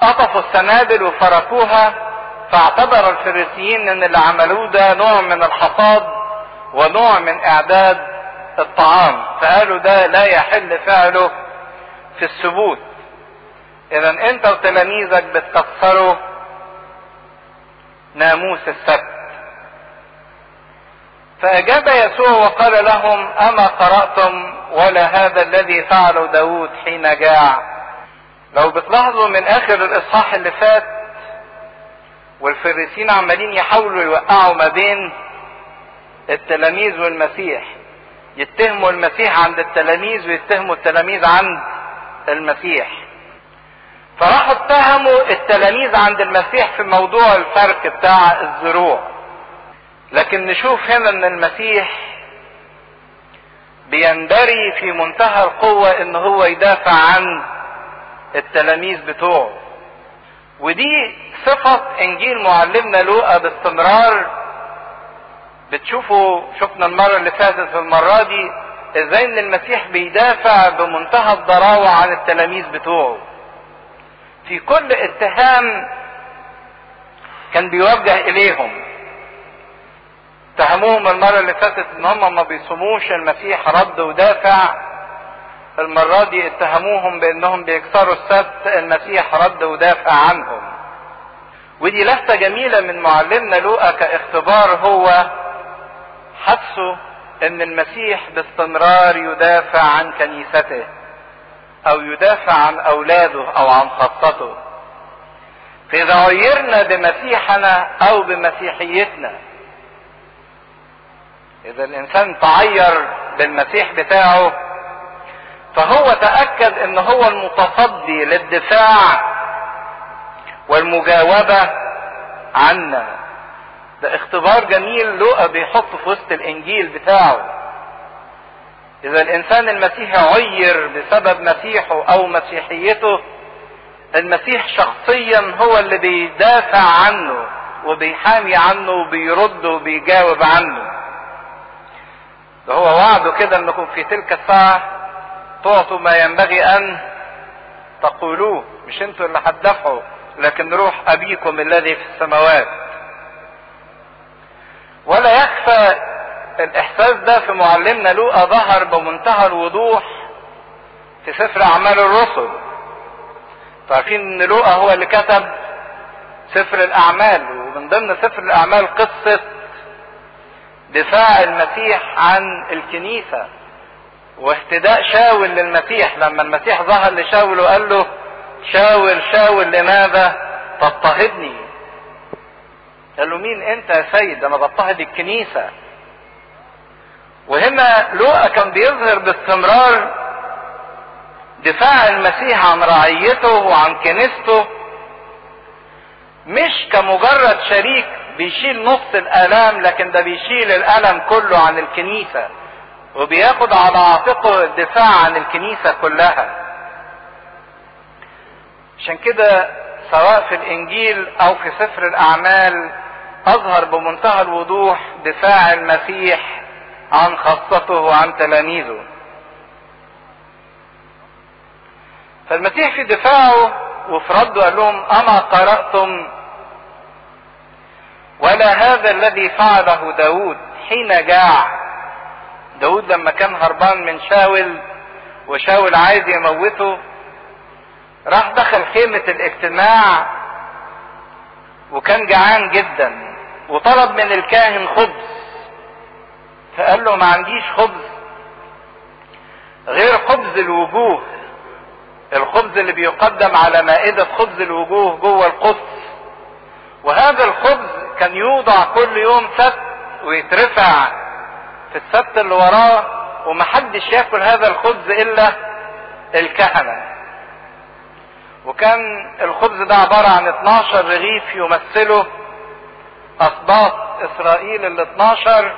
قطفوا السنابل وفركوها فاعتبر الفريسيين إن اللي عملوه ده نوع من الحصاد ونوع من إعداد الطعام. فقالوا ده لا يحل فعله في السبوت اذا أنت وتلاميذك بتكسروا ناموس السبت. فأجاب يسوع وقال لهم أما قرأتم ولا هذا الذي فعله داود حين جاع؟ لو بتلاحظوا من آخر الإصحاح اللي فات والفريسين عمالين يحاولوا يوقعوا ما بين التلاميذ والمسيح يتهموا المسيح عند التلاميذ ويتهموا التلاميذ عند المسيح. فراحوا اتهموا التلاميذ عند المسيح في موضوع الفرق بتاع الزروع. لكن نشوف هنا إن المسيح بيندري في منتهى القوة إن هو يدافع عن التلاميذ بتوعه. ودي صفة إنجيل معلمنا لوقا باستمرار. بتشوفوا شفنا المرة اللي فاتت المرة دي إزاي إن المسيح بيدافع بمنتهى الضراوة عن التلاميذ بتوعه. في كل اتهام كان بيوجه إليهم. اتهموهم المرة اللي فاتت إن هم ما بيصوموش المسيح رد ودافع. المرة دي اتهموهم بأنهم بيكسروا السبت المسيح رد ودافع عنهم. ودي لفتة جميلة من معلمنا لوقا كاختبار هو حدسه إن المسيح باستمرار يدافع عن كنيسته أو يدافع عن أولاده أو عن خاصته فإذا عيرنا بمسيحنا أو بمسيحيتنا إذا الإنسان تعير بالمسيح بتاعه فهو تأكد إن هو المتصدي للدفاع والمجاوبة عنا. ده اختبار جميل لوقا بيحطه في وسط الإنجيل بتاعه. إذا الإنسان المسيحي عير بسبب مسيحه أو مسيحيته المسيح شخصيا هو اللي بيدافع عنه وبيحامي عنه وبيرد وبيجاوب عنه. ده هو وعده كده إنكم في تلك الساعة تعطوا ما ينبغي أن تقولوه. مش أنتوا اللي هتدافعوا لكن روح أبيكم الذي في السماوات. ولا يخفى الإحساس ده في معلمنا لوقا ظهر بمنتهى الوضوح في سفر أعمال الرسل. عارفين إن لوقا هو اللي كتب سفر الأعمال ومن ضمن سفر الأعمال قصة دفاع المسيح عن الكنيسة. واهتداء شاول للمسيح. لما المسيح ظهر لشاول وقال له شاول شاول لماذا تضطهدني؟ قال له مين أنت يا سيد؟ أنا بضطهد الكنيسة. وهنا لوقا كان بيظهر باستمرار دفاع المسيح عن رعيته وعن كنيسته. مش كمجرد شريك بيشيل نص الآلام لكن ده بيشيل الألم كله عن الكنيسة. وبياخد على عاتقه الدفاع عن الكنيسة كلها. عشان كده سواء في الإنجيل أو في سفر الأعمال أظهر بمنتهى الوضوح دفاع المسيح عن خاصته وعن تلاميذه. فالمسيح في دفاعه وفي رده قال لهم أما قرأتم ولا هذا الذي فعله داود حين جاع داود لما كان هربان من شاول وشاول عايز يموته راح دخل خيمة الاجتماع وكان جعان جدا وطلب من الكاهن خبز. فقال له ما عنديش خبز غير خبز الوجوه الخبز اللي بيقدم على مائدة خبز الوجوه جوه القدس. وهذا الخبز كان يوضع كل يوم سبت ويترفع في السبت اللي وراه ومحدش ياكل هذا الخبز إلا الكهنة. وكان الخبز ده عبارة عن 12 رغيف يمثله اسباط إسرائيل ال 12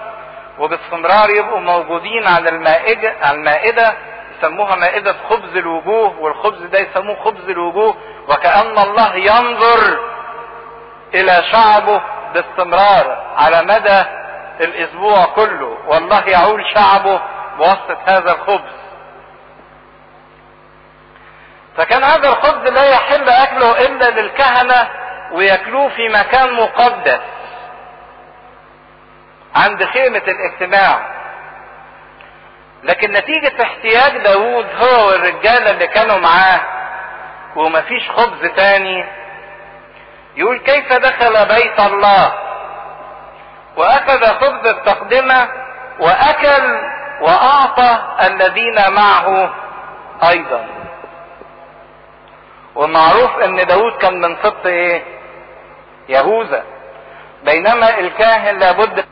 وباستمرار يبقوا موجودين على المائدة على المائدة يسموها مائدة خبز الوجوه والخبز ده يسموه خبز الوجوه. وكأن الله ينظر إلى شعبه باستمرار على مدى الأسبوع كله. والله يعول شعبه بواسطة هذا الخبز. فكان هذا الخبز لا يحل أكله إلا للكهنة ويأكلوه في مكان مقدس. عند خيمة الاجتماع. لكن نتيجة احتياج داود هو والرجالة اللي كانوا معاه. ومفيش خبز تاني. يقول كيف دخل بيت الله؟ وأخذ خبز التقدمة وأكل وأعطى الذين معه أيضا. ومعروف إن داود كان من سبط إيه؟ يهوذا. بينما الكاهن لابد